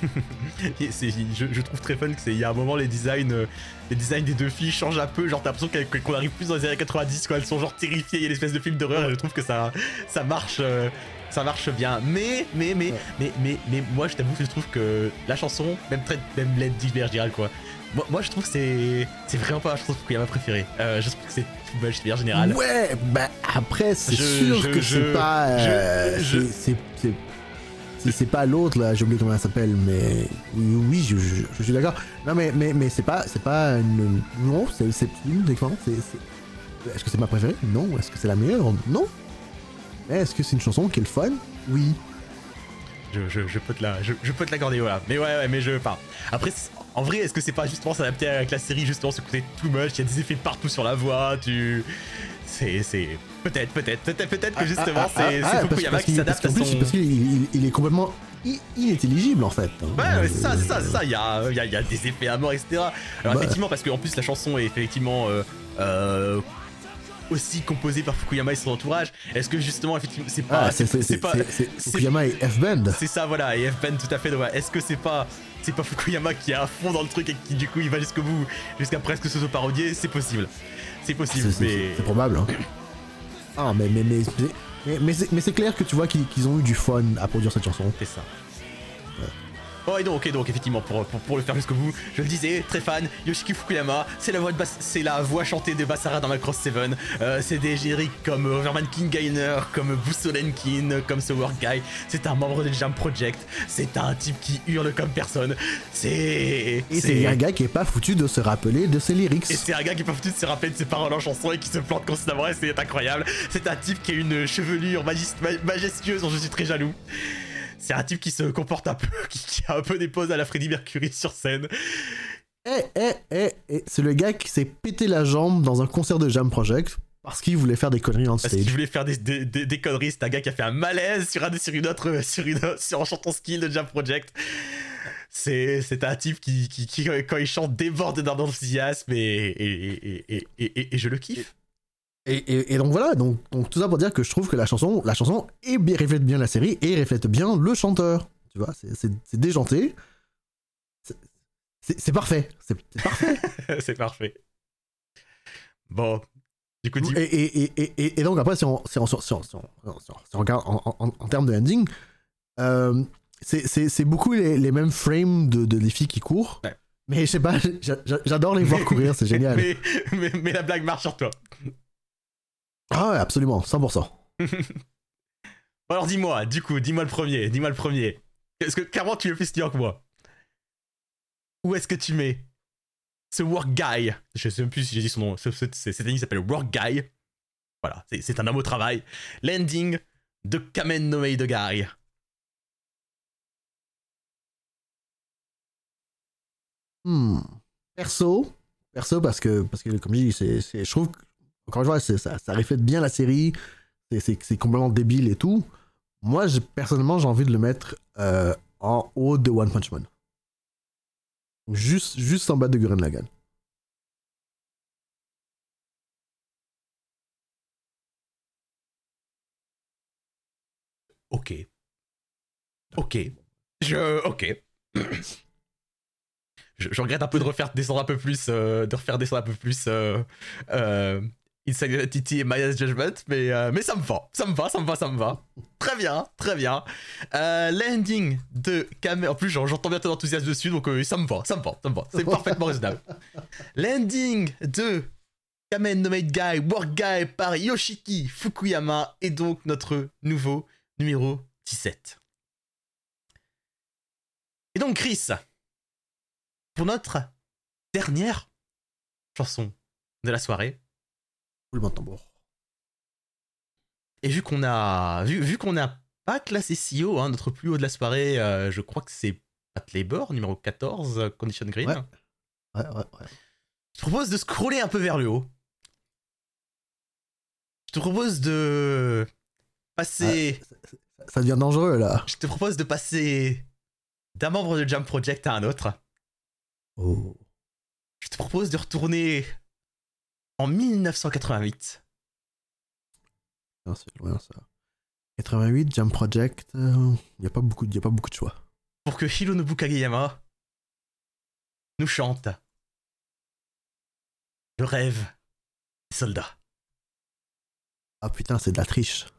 A: Je, je trouve très fun que c'est, il y a un moment, les designs, euh, les designs des deux filles changent un peu, genre t'as l'impression qu'on arrive plus dans les années 90, quand elles sont genre terrifiées, il y a l'espèce de film d'horreur, et je trouve que ça, ça marche. Ça marche bien, mais, mais, mais,
B: Ouais.
A: mais, mais, mais, moi je t'avoue que je trouve que la chanson, même très, même je dirais quoi, moi, moi je trouve que c'est, c'est vraiment pas la chanson que ma préférée. Euh, je trouve que c'est c'est bien général.
B: Ouais, bah après, c'est sûr
A: je-
B: que
A: je-
B: c'est pas. euh, c'est- c'est- pas l'autre là, j'ai oublié comment elle s'appelle, mais oui, oui je, je- je suis d'accord. Non mais mais mais c'est pas c'est pas une non, c'est c'est une Est-ce que c'est ma préférée? Non. Est-ce que c'est la meilleure? Non. Mais est-ce que c'est une chanson qui est le fun? Oui.
A: Je, je, je peux te la, je, je peux te l'accorder, voilà. Mais ouais, ouais, mais je, enfin, après, c'est- en vrai, est-ce que c'est pas justement s'adapter avec la série, justement, ce côté too much, il y a des effets partout sur la voix, tu, c'est, c'est, peut-être, peut-être, peut-être, peut-être que justement,
B: Ah, ah,
A: c'est,
B: ah,
A: c'est
B: ah,
A: Fukuyama
B: parce
A: qui s'adapte à son.
B: plus, Parce qu'il il- il est complètement inintelligible en fait. hein.
A: Ouais,
B: Euh,
A: c'est ça, c'est ça, c'est ça. Il y a, y a des effets à mort, etc. Alors,
B: Bah.
A: effectivement, parce qu'en plus, la chanson est effectivement euh, euh, aussi composée par Fukuyama et son entourage. Est-ce que justement, effectivement, c'est pas.
B: Ah, c'est
A: pas.
B: c'est- c'est Fukuyama et F-Band.
A: C'est ça, voilà, et F-Band tout à fait. ouais. Est-ce que c'est pas, c'est pas Fukuyama qui est à fond dans le truc et qui du coup il va jusqu'au bout, jusqu'à presque se parodier C'est possible, c'est possible,
B: C'est- c'est-
A: mais
B: C'est probable. Hein. Ah, mais, mais, mais, mais, mais c'est- clair que tu vois qu'ils qu'ils ont eu du fun à produire cette chanson.
A: c'est ça. Bon, et donc, et donc, effectivement, pour, pour, pour le faire jusqu'au bout, je le disais, très fan, Yoshiki Fukuyama, c'est la voix de Bas- c'est la voix chantée de Basara dans Macross 7. Euh, c'est des génériques comme Overman King Gainer, comme Busolenkin, comme ce Work Guy. C'est un membre de Jam Project. C'est un type qui hurle comme personne. C'est.
B: Et c'est un gars qui est pas foutu de se rappeler de ses lyrics.
A: Et c'est un gars qui est pas foutu de se rappeler de ses paroles en chanson et qui se plante constamment et c'est incroyable. C'est un type qui a une chevelure majestueuse dont je suis très jaloux. C'est un type qui se comporte un peu, qui, qui a un peu des poses à la Freddie Mercury sur scène.
B: Eh, eh, eh, eh, c'est le gars qui s'est pété la jambe dans un concert de Jam Project parce qu'il voulait faire des conneries en
A: Parce
B: stage.
A: qu'il voulait faire des, des, des- des conneries. C'est un gars qui a fait un malaise sur, un, sur une autre, sur, une, sur un chanton skill de Jam Project. C'est, c'est un type qui, qui, qui, quand il chante, déborde et, et, et, et, et- et je le kiffe.
B: Et, et- et donc voilà, donc, donc tout ça pour dire que je trouve que la chanson, la chanson est bien, reflète bien la série et reflète bien le chanteur. Tu vois, c'est- déjanté. C'est- parfait. C'est parfait.
A: c'est parfait. Bon, du coup,
B: et, et, et, et, et donc après, si on, si on, si on, si on- regarde en, en- en termes de ending, euh, c'est- beaucoup les, les mêmes frames de, de les filles qui courent.
A: Ouais.
B: Mais je sais pas, j'a- j'a- j'adore les voir courir, c'est génial.
A: mais, mais, mais la blague marche sur toi.
B: Ah ouais, absolument, 100%.
A: Bon, alors dis-moi, du coup, dis-moi le premier, dis-moi le premier. Est-ce que clairement tu es plus dur que moi Où est-ce que tu mets ce Work Guy? Je sais même plus si j'ai dit son nom. Ce- ce- ce- Cet anime s'appelle Work Guy. Voilà, c'est- un homme au travail. L'ending de Kamen no Maid Guy.
B: Hmm. Perso, perso parce que, parce que comme je dis, c'est, c'est- je trouve, que, encore une fois, ça, reflète bien la série, c'est, complètement débile et tout. Moi, personnellement, j'ai envie de le mettre euh, en haut de One Punch Man. Juste, juste en bas de Gurren Lagann.
A: Ok. Ok. Je. Ok. je, regrette un peu de refaire descendre un peu plus. euh, de refaire descendre un peu plus. Euh, Inside Identity et Maya's Judgment, mais, euh, mais ça me va. Ça me va, ça me va, ça me va. Très bien, très bien. Euh, L'ending de Kamen. En plus, j'en- j'entends bien ton enthousiasme dessus, donc euh, ça me va, ça me va, ça me va. C'est parfaitement raisonnable. L'ending de Kamen no Maid Guy, Work Guy par Yoshiki Fukuyama est donc notre nouveau numéro 17. Et donc Chris, pour notre dernière chanson de la soirée,
B: Roulement de tambour.
A: et vu qu'on a vu, vu qu'on n'a pas classé haut, hein, notre plus haut de la soirée, euh, je crois que c'est Pat Labor, numéro 14, euh, Condition Green.
B: Ouais. Ouais, ouais, ouais.
A: Je te propose de scroller un peu vers le haut. Je te propose de passer.
B: Ça devient dangereux là.
A: Je te propose de passer d'un membre de Jam Project à un autre.
B: Oh.
A: Je te propose de retourner en 1988
B: Non, c'est loin ça. 88, Jam Project, il n'y a, pas beaucoup y a pas beaucoup de choix.
A: pour que Hironobu Kageyama nous chante Le rêve des soldats.
B: Ah putain, c'est de la triche.「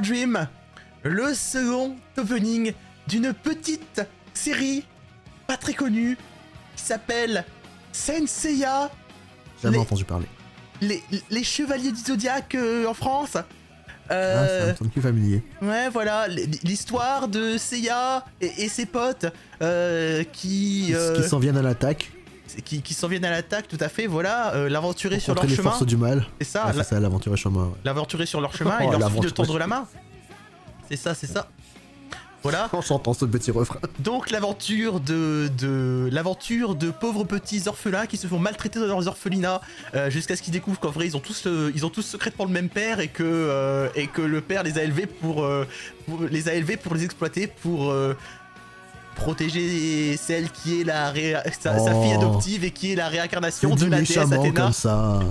A: Dream, le second opening d'une petite série pas très connue qui s'appelle Senseiya,
B: Jamais
A: Les-
B: entendu parler.
A: les, les Chevaliers du Zodiaque euh, en France.
B: Ah, ça
A: Euh,
B: me semble plus familier.
A: ouais, voilà, l'histoire de Seiya et, et ses potes euh, qui, euh,
B: qui s'en viennent à l'attaque.
A: Qui, qui s'en viennent à l'attaque, tout à fait, voilà, euh, l'aventurer sur leur
B: les
A: chemin.
B: forces du mal.
A: C'est ça,
B: Ah,
A: la-
B: c'est ça, l'aventure chemin. ouais.
A: l'aventurer sur leur chemin,
B: Oh,
A: il leur suffit de tendre
B: sur-
A: la main. C'est ça, c'est ça. Voilà.
B: En chantant ce petit refrain.
A: Donc l'aventure de, de l'aventure de pauvres petits orphelins qui se font maltraiter dans leurs orphelinats euh, jusqu'à ce qu'ils découvrent qu'en vrai ils ont tous euh, ils ont tous secrètement le même père et que euh, et que le père les a élevés pour, pour- les a élevés pour les exploiter pour protéger celle qui est la ré- sa, sa
B: Oh.
A: fille adoptive et qui est la réincarnation de la déesse Athéna.
B: comme ça.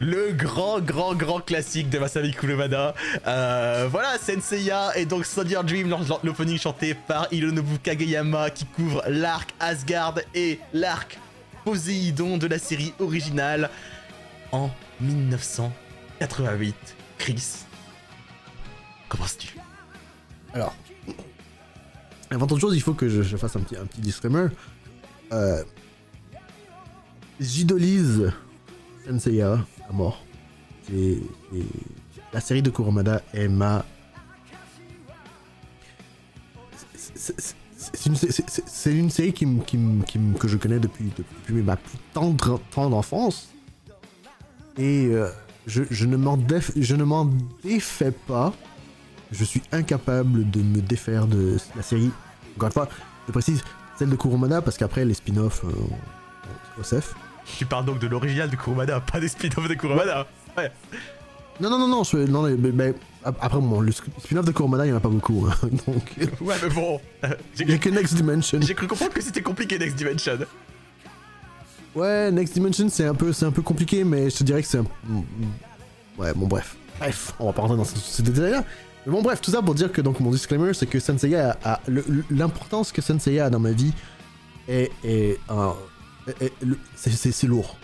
A: Le grand, grand, grand classique de Masami Kurumada. Euh, voilà, Senseiya et donc Soldier Dream, l'opening chanté par Hironobu Kageyama qui couvre l'arc Asgard et l'arc Poséidon de la série originale en 1988. Chris, comment tu
B: Alors, avant toute chose, il faut que je, fasse un petit, un petit disclaimer. Euh, J'idolise Senseiya à mort. La série de Kurumada est ma. c'est- une, série que je connais depuis, depuis ma plus tendre, tendre enfance. Et euh, je, je ne m'en défais pas je suis incapable de me défaire de la série. Encore une fois, je précise, celle de Kurumada, parce qu'après, les spin-offs, euh, OSF.
A: Tu parles donc de l'original de Kurumada, pas des spin-offs de Kurumada. Ouais.
B: Non, non, non, non, je, non mais, mais- ap- après, bon, le spin-off de Kurumada, il n'y en a pas beaucoup. hein, donc,
A: Ouais, mais bon. euh,
B: il n'y a
A: J'ai
B: que Next Dimension.
A: j'ai cru comprendre que c'était compliqué Next Dimension.
B: Ouais, Next Dimension, c'est un, peu, un peu compliqué, mais je te dirais que c'est un. Ouais, bon, bref. Bref, on va pas rentrer dans ce- ces détails-là. Mais bon, bref, tout ça pour dire que donc mon disclaimer, c'est que Senseiya a. L'importance que Senseiya a dans ma vie est. est, un- est- est- le- c'est- lourd.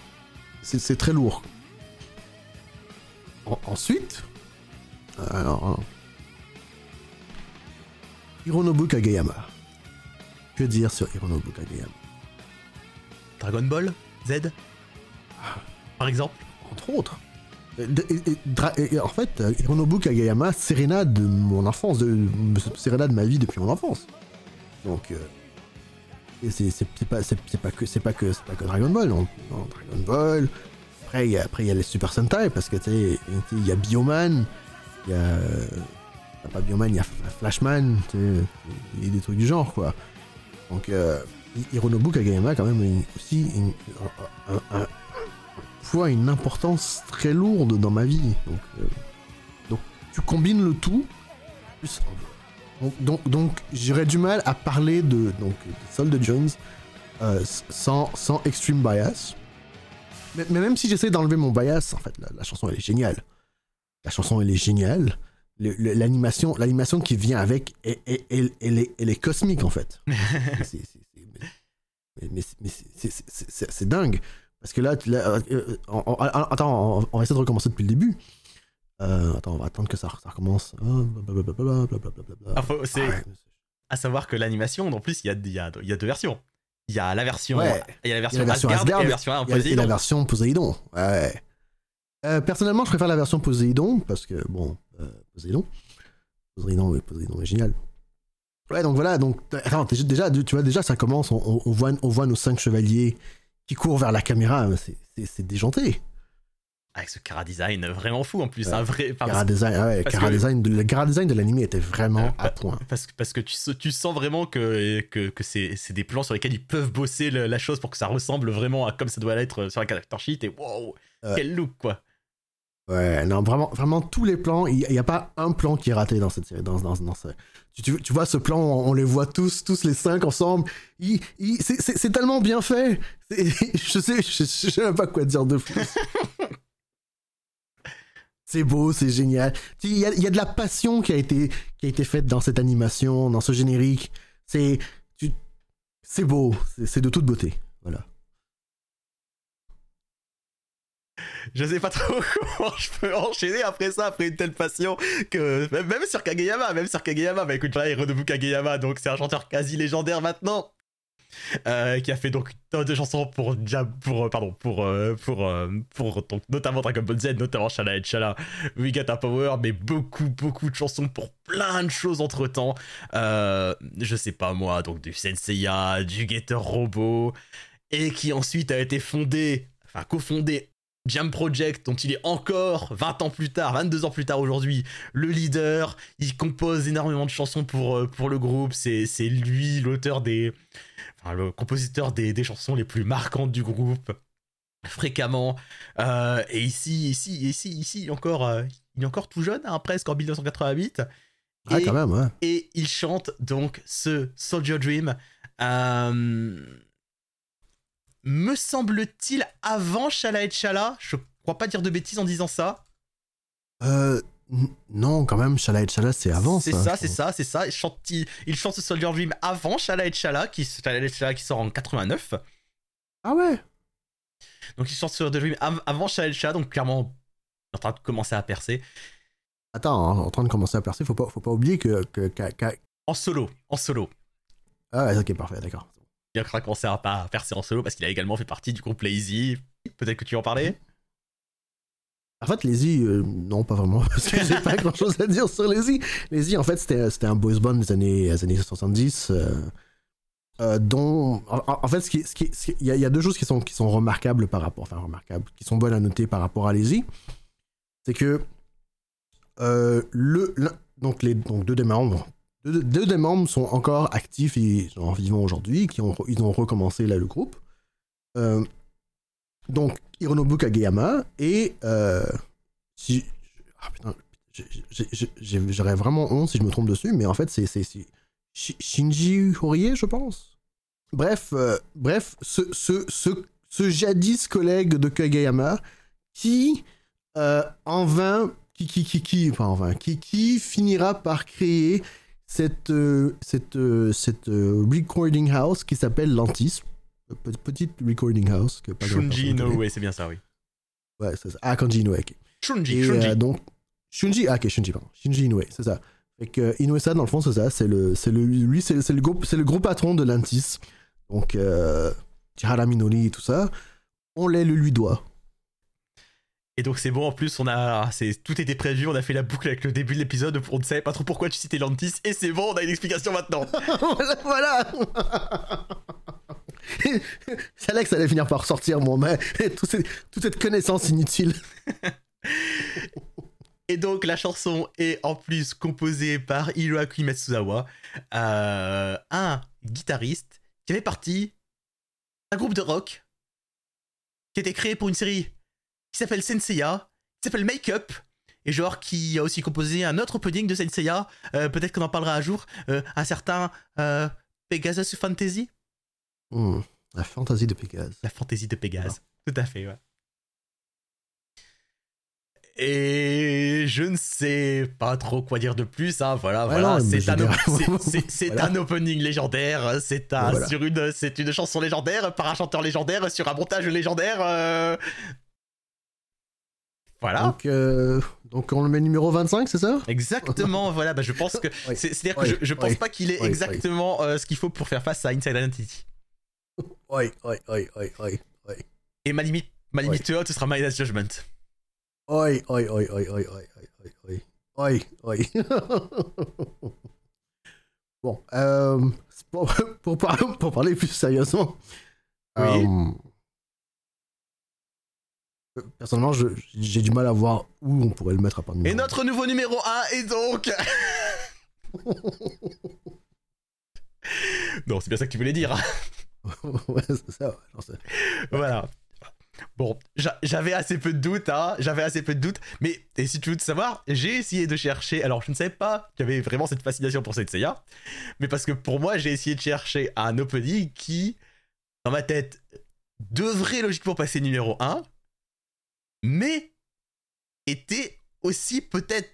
B: C'est très lourd. En- ensuite. Alors. hein. Hironobu Kageyama. Que dire sur Hironobu Kageyama?
A: Dragon Ball Z? Par exemple?
B: Entre autres. Euh, en fait, euh, Hironobu Kageyama, Serena de mon enfance, de, Serena de ma vie depuis mon enfance. Donc, euh, c'est pas, pas que pas que pas que Dragon Ball, Dragon Ball. Après, il y a, les Super Sentai parce que il y a Bioman, il y a pas Bioman, il y a Flashman, il y a des trucs du genre quoi. Donc, euh, Hironobu Kageyama quand même aussi un- fois une importance très lourde dans ma vie. Donc, euh, donc tu combines le tout. plus- donc, donc, donc, j'aurais du mal à parler de donc de Soldier Jones euh, sans, sans extreme bias. Mais, mais même si j'essaie d'enlever mon bias, en fait, la, la chanson elle est géniale. La chanson elle est géniale. Le- le- L'animation, l'animation qui vient avec, elle, elle- elle- est, elle est cosmique en fait. C'est- mais mais, mais c'est- c'est- c'est- c'est c'est dingue. Parce que là, là, euh, euh, on- on- attends, on, on va essayer de recommencer depuis le début. Euh, attends, on va attendre que ça, ça recommence. Ah,
A: c'est
B: Ouais.
A: à savoir que l'animation, en plus, il y a, y, a, y a deux versions. Il y a la version,
B: Ouais.
A: y a la version
B: la version
A: Asgard,
B: Asgard
A: et la version
B: Et, et la
A: Poséidon.
B: version Poséidon. Ouais. Euh, personnellement, je préfère la version Poséidon parce que, bon, euh, Poséidon. Poséidon, oui, Poséidon est génial. Ouais, donc voilà, donc, attends, déjà, tu vois, déjà, ça commence, on, on- on voit, on voit nos cinq chevaliers qui courent vers la caméra, c'est- c'est déjanté.
A: Avec ce cara design vraiment fou en plus,
B: Ouais.
A: un vrai. enfin,
B: Cara design, ah ouais,
A: parce
B: cara
A: que-
B: design de, le cara design de l'anime était vraiment
A: Euh,
B: à point.
A: Parce, que- parce que tu, sens vraiment que, que, que c'est c'est des plans sur lesquels ils peuvent bosser le- la chose pour que ça ressemble vraiment à comme ça doit l'être sur la character sheet et wow,
B: Ouais.
A: quel look quoi.
B: Ouais, non, vraiment, vraiment tous les plans, il n'y a pas un plan qui est raté dans cette série. Dans, dans, dans ce- tu, tu, vois ce plan, on, on les voit tous, tous les cinq ensemble. Il, il- c'est- tellement bien fait. Je sais, je, je sais même pas quoi dire de plus. c'est beau, c'est génial. Il y a, y a de la passion qui a été, qui a été faite dans cette animation, dans ce générique. C'est, c'est beau, c'est de toute beauté. Voilà.
A: Je sais pas trop comment je peux enchaîner après ça, après une telle passion que même, sur Kageyama, même sur Kageyama, bah écoute là, Hironobu Kageyama, donc c'est un chanteur quasi légendaire maintenant. euh, qui a fait donc tonne de chansons pour pour euh, pardon pour euh, pour pour donc notamment Dragon Ball Z notamment Shala et Shala We Got a Power mais beaucoup beaucoup de chansons pour plein de choses entre temps je sais pas moi donc du Senseiya du Getter Robot et qui ensuite a été fondé enfin cofondé Jam Project, dont il est encore 20 ans plus tard, 22 ans plus tard aujourd'hui, le leader. Il compose énormément de chansons pour, euh, pour le groupe. C'est c'est lui l'auteur des. Enfin, le compositeur des, des chansons les plus marquantes du groupe, fréquemment. Euh, et ici, ici, ici, ici, il est encore, euh, il est encore tout jeune, hein, presque en 1988.
B: Ah,
A: Et-
B: quand même, ouais.
A: et il chante donc ce Soldier Dream. euh, me semble-t-il avant Shala et Shala. Je crois pas dire de bêtises en disant ça.
B: Euh, non, quand même, Shala et Shala, c'est avant
A: C'est
B: ça.
A: c'est ça, c'est ça. Il chante, il, il chante ce Soldier Dream avant Shala et Shala, qui, Shala et Shala qui sort en 89.
B: Ah ouais
A: Donc il chante ce Soldier Dream av- avant Shala et Shala, donc clairement il est en train de commencer à percer.
B: Attends, hein, en train de commencer à percer, faut pas, faut pas oublier que.
A: En solo, en solo.
B: Ah ouais, ok, parfait, d'accord.
A: Il est en train de commencer à, à percer en solo parce qu'il a également fait partie du groupe Lazy. Peut-être que tu en parler?
B: En fait, Lazy, euh, non, pas vraiment, parce que j'ai pas grand chose à dire sur Lazy. Lazy, en fait, c'était c'était un boys band des années, des années 70, euh, euh, dont. En, fait, il y, y a deux choses qui sont, qui sont remarquables par rapport. Enfin, remarquables, qui sont bonnes à noter par rapport à Lazy. C'est que. euh, le, donc, les, donc, deux des membres. Deux, des membres sont encore actifs et en vivant aujourd'hui, qui ont, ils ont recommencé là le groupe. Euh, donc, Hironobu Kageyama et euh, si ah j'aurais vraiment honte si je me trompe dessus mais en fait c'est c'est c'est Shi- Shinji Horie je pense bref euh, bref ce, ce, ce, ce jadis collègue de Kageyama qui en vain qui qui qui qui enfin en vain qui qui finira par créer cette euh, cette euh, cette euh, recording house qui s'appelle Lantis Pe- petite recording house que pas grand
A: Shunji ouais, c'est bien ça, oui.
B: Ouais, c'est ça. Ah, Kanji Inoue, ok.
A: Shunji,
B: Et
A: Shunji.
B: donc, Shunji, ah, ok, Shunji, pardon. Shinji Inoue, c'est ça. Fait que Inoue-san, dans le fond, c'est ça. C'est le, c'est le, lui, c'est, c'est le gros, c'est le gros patron de Lantis. Donc, Chihara Minori et tout ça. On les le lui doit.
A: Et donc c'est bon, en plus, on a, c'est, tout était prévu, on a fait la boucle avec le début de l'épisode, on ne savait pas trop pourquoi tu citais Lantis, et c'est bon, on a une explication maintenant.
B: voilà, voilà. C'est là que ça allait finir par sortir, mon mais tout ces- toute cette connaissance inutile.
A: Et donc la chanson est en plus composée par Hiroaki Matsuzawa, euh, un guitariste qui avait parti d'un groupe de rock qui a été créé pour une série qui s'appelle Senseiya, qui s'appelle Make Up, et genre qui a aussi composé un autre opening de Senseiya, euh, peut-être qu'on en parlera un jour, euh, un certain euh, Pegasus Fantasy
B: La fantaisie de Pégase.
A: La fantaisie de Pégase. Tout à fait, ouais. Et je ne sais pas trop quoi dire de plus, hein, voilà, voilà, c'est un, c'est
B: Voilà.
A: opening légendaire, c'est un,
B: Voilà.
A: sur une, c'est une chanson légendaire par un chanteur légendaire sur un montage légendaire. euh, Voilà,
B: Donc, euh, donc, on le met numéro 25, c'est ça?
A: Exactement, voilà, bah, je pense que,
B: Oui.
A: c'est- c'est-à-dire
B: Oui,
A: que je, je pense
B: oui,
A: pas qu'il
B: oui, oui.
A: exactement euh, ce qu'il faut pour faire face à Inside Identity.
B: Oui, oui, oui, oui, oui.
A: Et ma limite, ma limite haute, ce sera My Last Judgment.
B: Oi, oi, oi, oi, oi, oi, oi, oi, oi, oi. bon, euh, pour, pour, parler, pour parler plus sérieusement.
A: Oui.
B: euh, personnellement, je- j'ai du mal à voir où on pourrait le mettre à part de
A: Et notre nouveau numéro 1 est donc. non, c'est bien ça que tu voulais dire. hein.
B: ouais, c'est ça.
A: voilà. Bon, j'a- j'avais assez peu de doutes, hein. J'avais assez peu de doutes. Mais et si tu veux te savoir, j'ai essayé de chercher. Alors, je ne savais pas qu'il y avait vraiment cette fascination pour Senseiya. Mais parce que pour moi, j'ai essayé de chercher un opening qui, dans ma tête, devrait logiquement passer numéro 1. Mais était aussi peut-être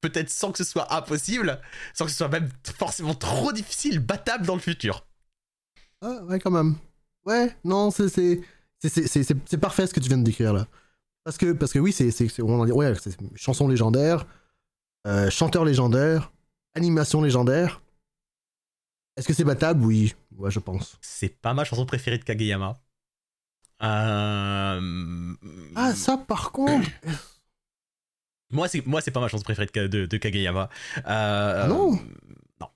A: peut-être sans que ce soit impossible, sans que ce soit même forcément trop difficile, battable dans le futur.
B: Ah, ouais, quand même. Ouais, non, c'est c'est c'est- c'est- c'est- c'est- c'est parfait ce que tu viens de décrire là. Parce que, parce que oui, c'est, c'est, c'est- on en dit, ouais, c'est chanson légendaire, euh, chanteur légendaire, animation légendaire. Est-ce que c'est battable? Oui, ouais, je pense.
A: C'est pas ma chanson préférée de Kageyama. Euh...
B: Ah, ça, par contre.
A: Moi, c'est moi, c'est pas ma chanson préférée de, de, de Kageyama. Euh,
B: Non.
A: Non.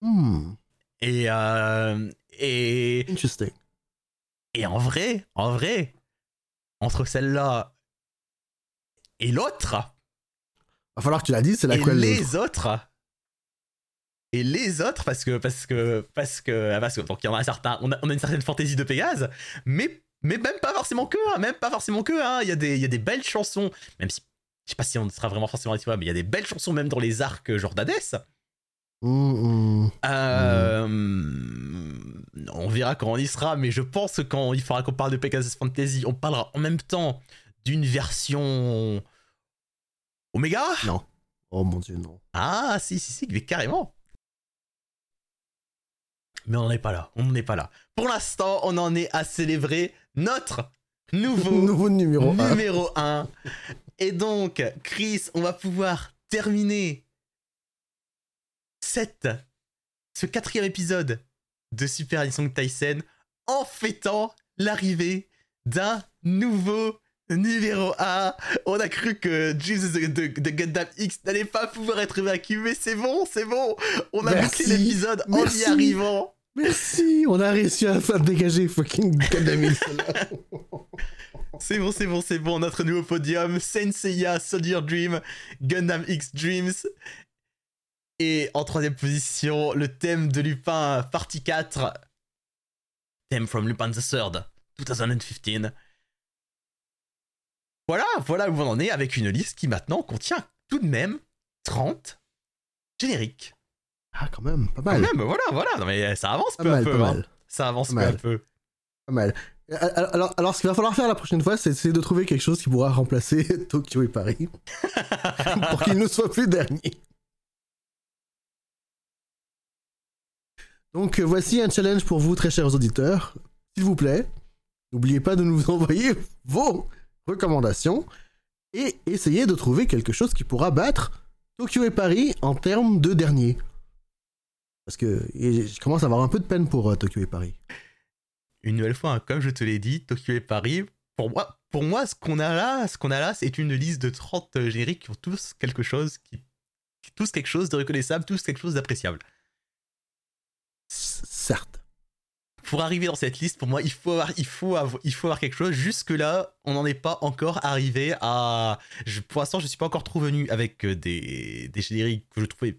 B: Hmm,
A: Et euh, et
B: interesting.
A: et en vrai, en vrai, entre celle-là et l'autre,
B: Va falloir que tu la dises, c'est laquelle
A: les autres. Et les autres, parce que, parce que, parce que, parce que, donc il y en a un certain, on a, on a une certaine fantaisie de Pégase, mais, mais même pas forcément que, hein, même pas forcément que, hein, il y a des, il y a des belles chansons, même si, je sais pas si on sera vraiment forcément vois, mais il y a des belles chansons même dans les arcs genre d'Hadès.
B: Hmm, hmm.
A: Euh, On verra quand on y sera, mais je pense que quand il faudra qu'on parle de Pegasus Fantasy, on parlera en même temps d'une version Omega?
B: Non. Oh mon dieu, non.
A: Ah, si, si, si, mais carrément. Mais on n'en est pas là, on n'en est pas là. Pour l'instant, on en est à célébrer notre nouveau
B: Nouveau numéro 1.
A: numéro 1. Et donc, Chris, on va pouvoir terminer cette, ce quatrième épisode de Super Song Tyson en fêtant l'arrivée d'un nouveau numéro 1. On a cru que Jesus de, de, de Gundam X n'allait pas pouvoir être vaincu, mais c'est bon, c'est bon. On a bouclé l'épisode en y arrivant.
B: Merci, on a réussi à faire dégager fucking Gundam X.
A: C'est bon, c'est bon, c'est bon. Notre nouveau podium, Senseiya, Soldier Dream, Gundam X Dreams. Et en troisième position, le thème de Lupin, partie 4. Theme from Lupin the Third, 2015. Voilà, voilà où on en est avec une liste qui maintenant contient tout de même 30 génériques.
B: Ah, quand même, pas
A: Quand
B: mal.
A: même, voilà, voilà. Non mais ça avance
B: Pas
A: peu à
B: mal,
A: peu.
B: pas
A: hein.
B: mal.
A: Ça avance
B: Pas
A: peu à
B: mal.
A: peu.
B: Pas mal. Alors, alors, alors, ce qu'il va falloir faire la prochaine fois, c'est essayer de trouver quelque chose qui pourra remplacer Tokyo et Paris pour qu'ils ne soient plus derniers. Donc, euh, voici un challenge pour vous, très chers auditeurs. S'il vous plaît, n'oubliez pas de nous envoyer vos recommandations et essayez de trouver quelque chose qui pourra battre Tokyo et Paris en termes de dernier. Parce que je commence à avoir un peu de peine pour euh, Tokyo et Paris.
A: une nouvelle fois, hein, comme je te l'ai dit, Tokyo et Paris, pour moi, pour moi ce qu'on a là, ce qu'on a là, c'est une liste de 30 euh, génériques qui ont tous quelque chose, qui, tous quelque chose de reconnaissable, tous quelque chose d'appréciable.
B: Certes.
A: Pour arriver dans cette liste, pour moi, il faut avoir, il faut avoir, il faut avoir quelque chose. Jusque là, on n'en est pas encore arrivé à. Je, pour l'instant, je suis pas encore trop venu avec euh, des, des génériques que je trouvais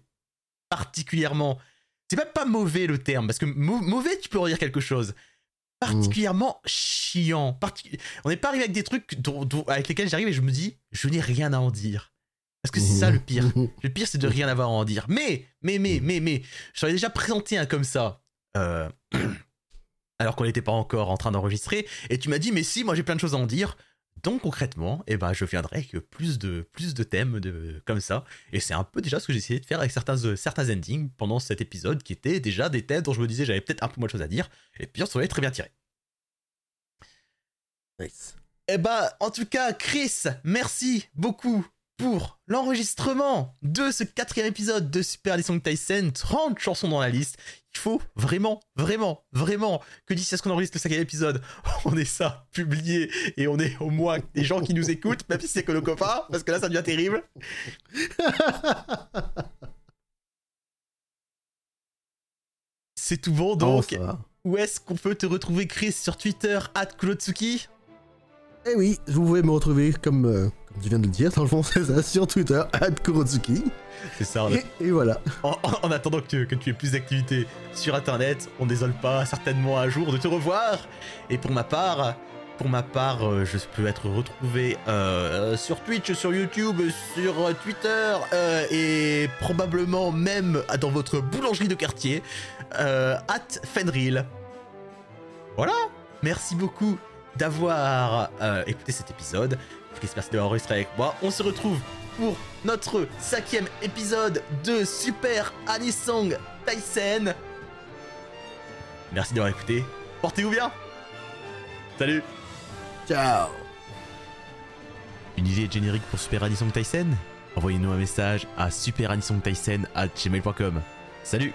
A: particulièrement. C'est même pas mauvais le terme, parce que mau- mauvais, tu peux redire quelque chose. Particulièrement chiant. On n'est pas arrivé avec des trucs dont- dont- avec lesquels j'arrive et je me dis, je n'ai rien à en dire. Parce que c'est ça le pire. Le pire, c'est de rien avoir à en dire. Mais, mais, mais, mais, mais, je t'en ai déjà présenté un comme ça. euh, alors qu'on n'était pas encore en train d'enregistrer. Et tu m'as dit, mais si, moi j'ai plein de choses à en dire. Donc concrètement, eh ben, je viendrai avec plus de, plus de thèmes de, comme ça. Et c'est un peu déjà ce que j'ai essayé de faire avec certains, euh, certains endings pendant cet épisode, qui étaient déjà des thèmes dont je me disais j'avais peut-être un peu moins de choses à dire. Et puis on s'en est très bien tiré.
B: Nice.
A: Eh bah, en tout cas, Chris, merci beaucoup pour l'enregistrement de ce quatrième épisode de Super Song Tyson. 30 chansons dans la liste. Il faut vraiment, vraiment, vraiment que d'ici à ce qu'on enregistre le cinquième épisode, on ait ça publié et on ait au moins des gens qui nous écoutent, même si c'est que nos copains, parce que là ça devient terrible. C'est tout bon donc. Où est-ce qu'on peut te retrouver, Chris, sur Twitter, at Kurotsuki
B: Eh oui, vous pouvez me retrouver comme, euh, comme tu viens de le dire, dans le fond, c'est ça, sur Twitter, Kurotsuki.
A: C'est ça,
B: Et, et voilà.
A: En, en- en attendant que tu, que tu aies plus d'activités sur internet, on désole pas certainement un jour de te revoir. Et pour ma part, pour ma part, euh, je peux être retrouvé euh, sur Twitch, sur YouTube, sur Twitter euh, et probablement même dans votre boulangerie de quartier, euh, at Fenril. Voilà, merci beaucoup d'avoir écouté cet épisode. Merci d'avoir enregistré avec moi. On se retrouve pour notre cinquième épisode de Super Anisong Tyson. Merci d'avoir écouté. Portez-vous bien. Salut.
B: Ciao
A: Une idée générique pour Super Anisong Tyson? Envoyez-nous un message à superanisongtyson à gmail.com. Salut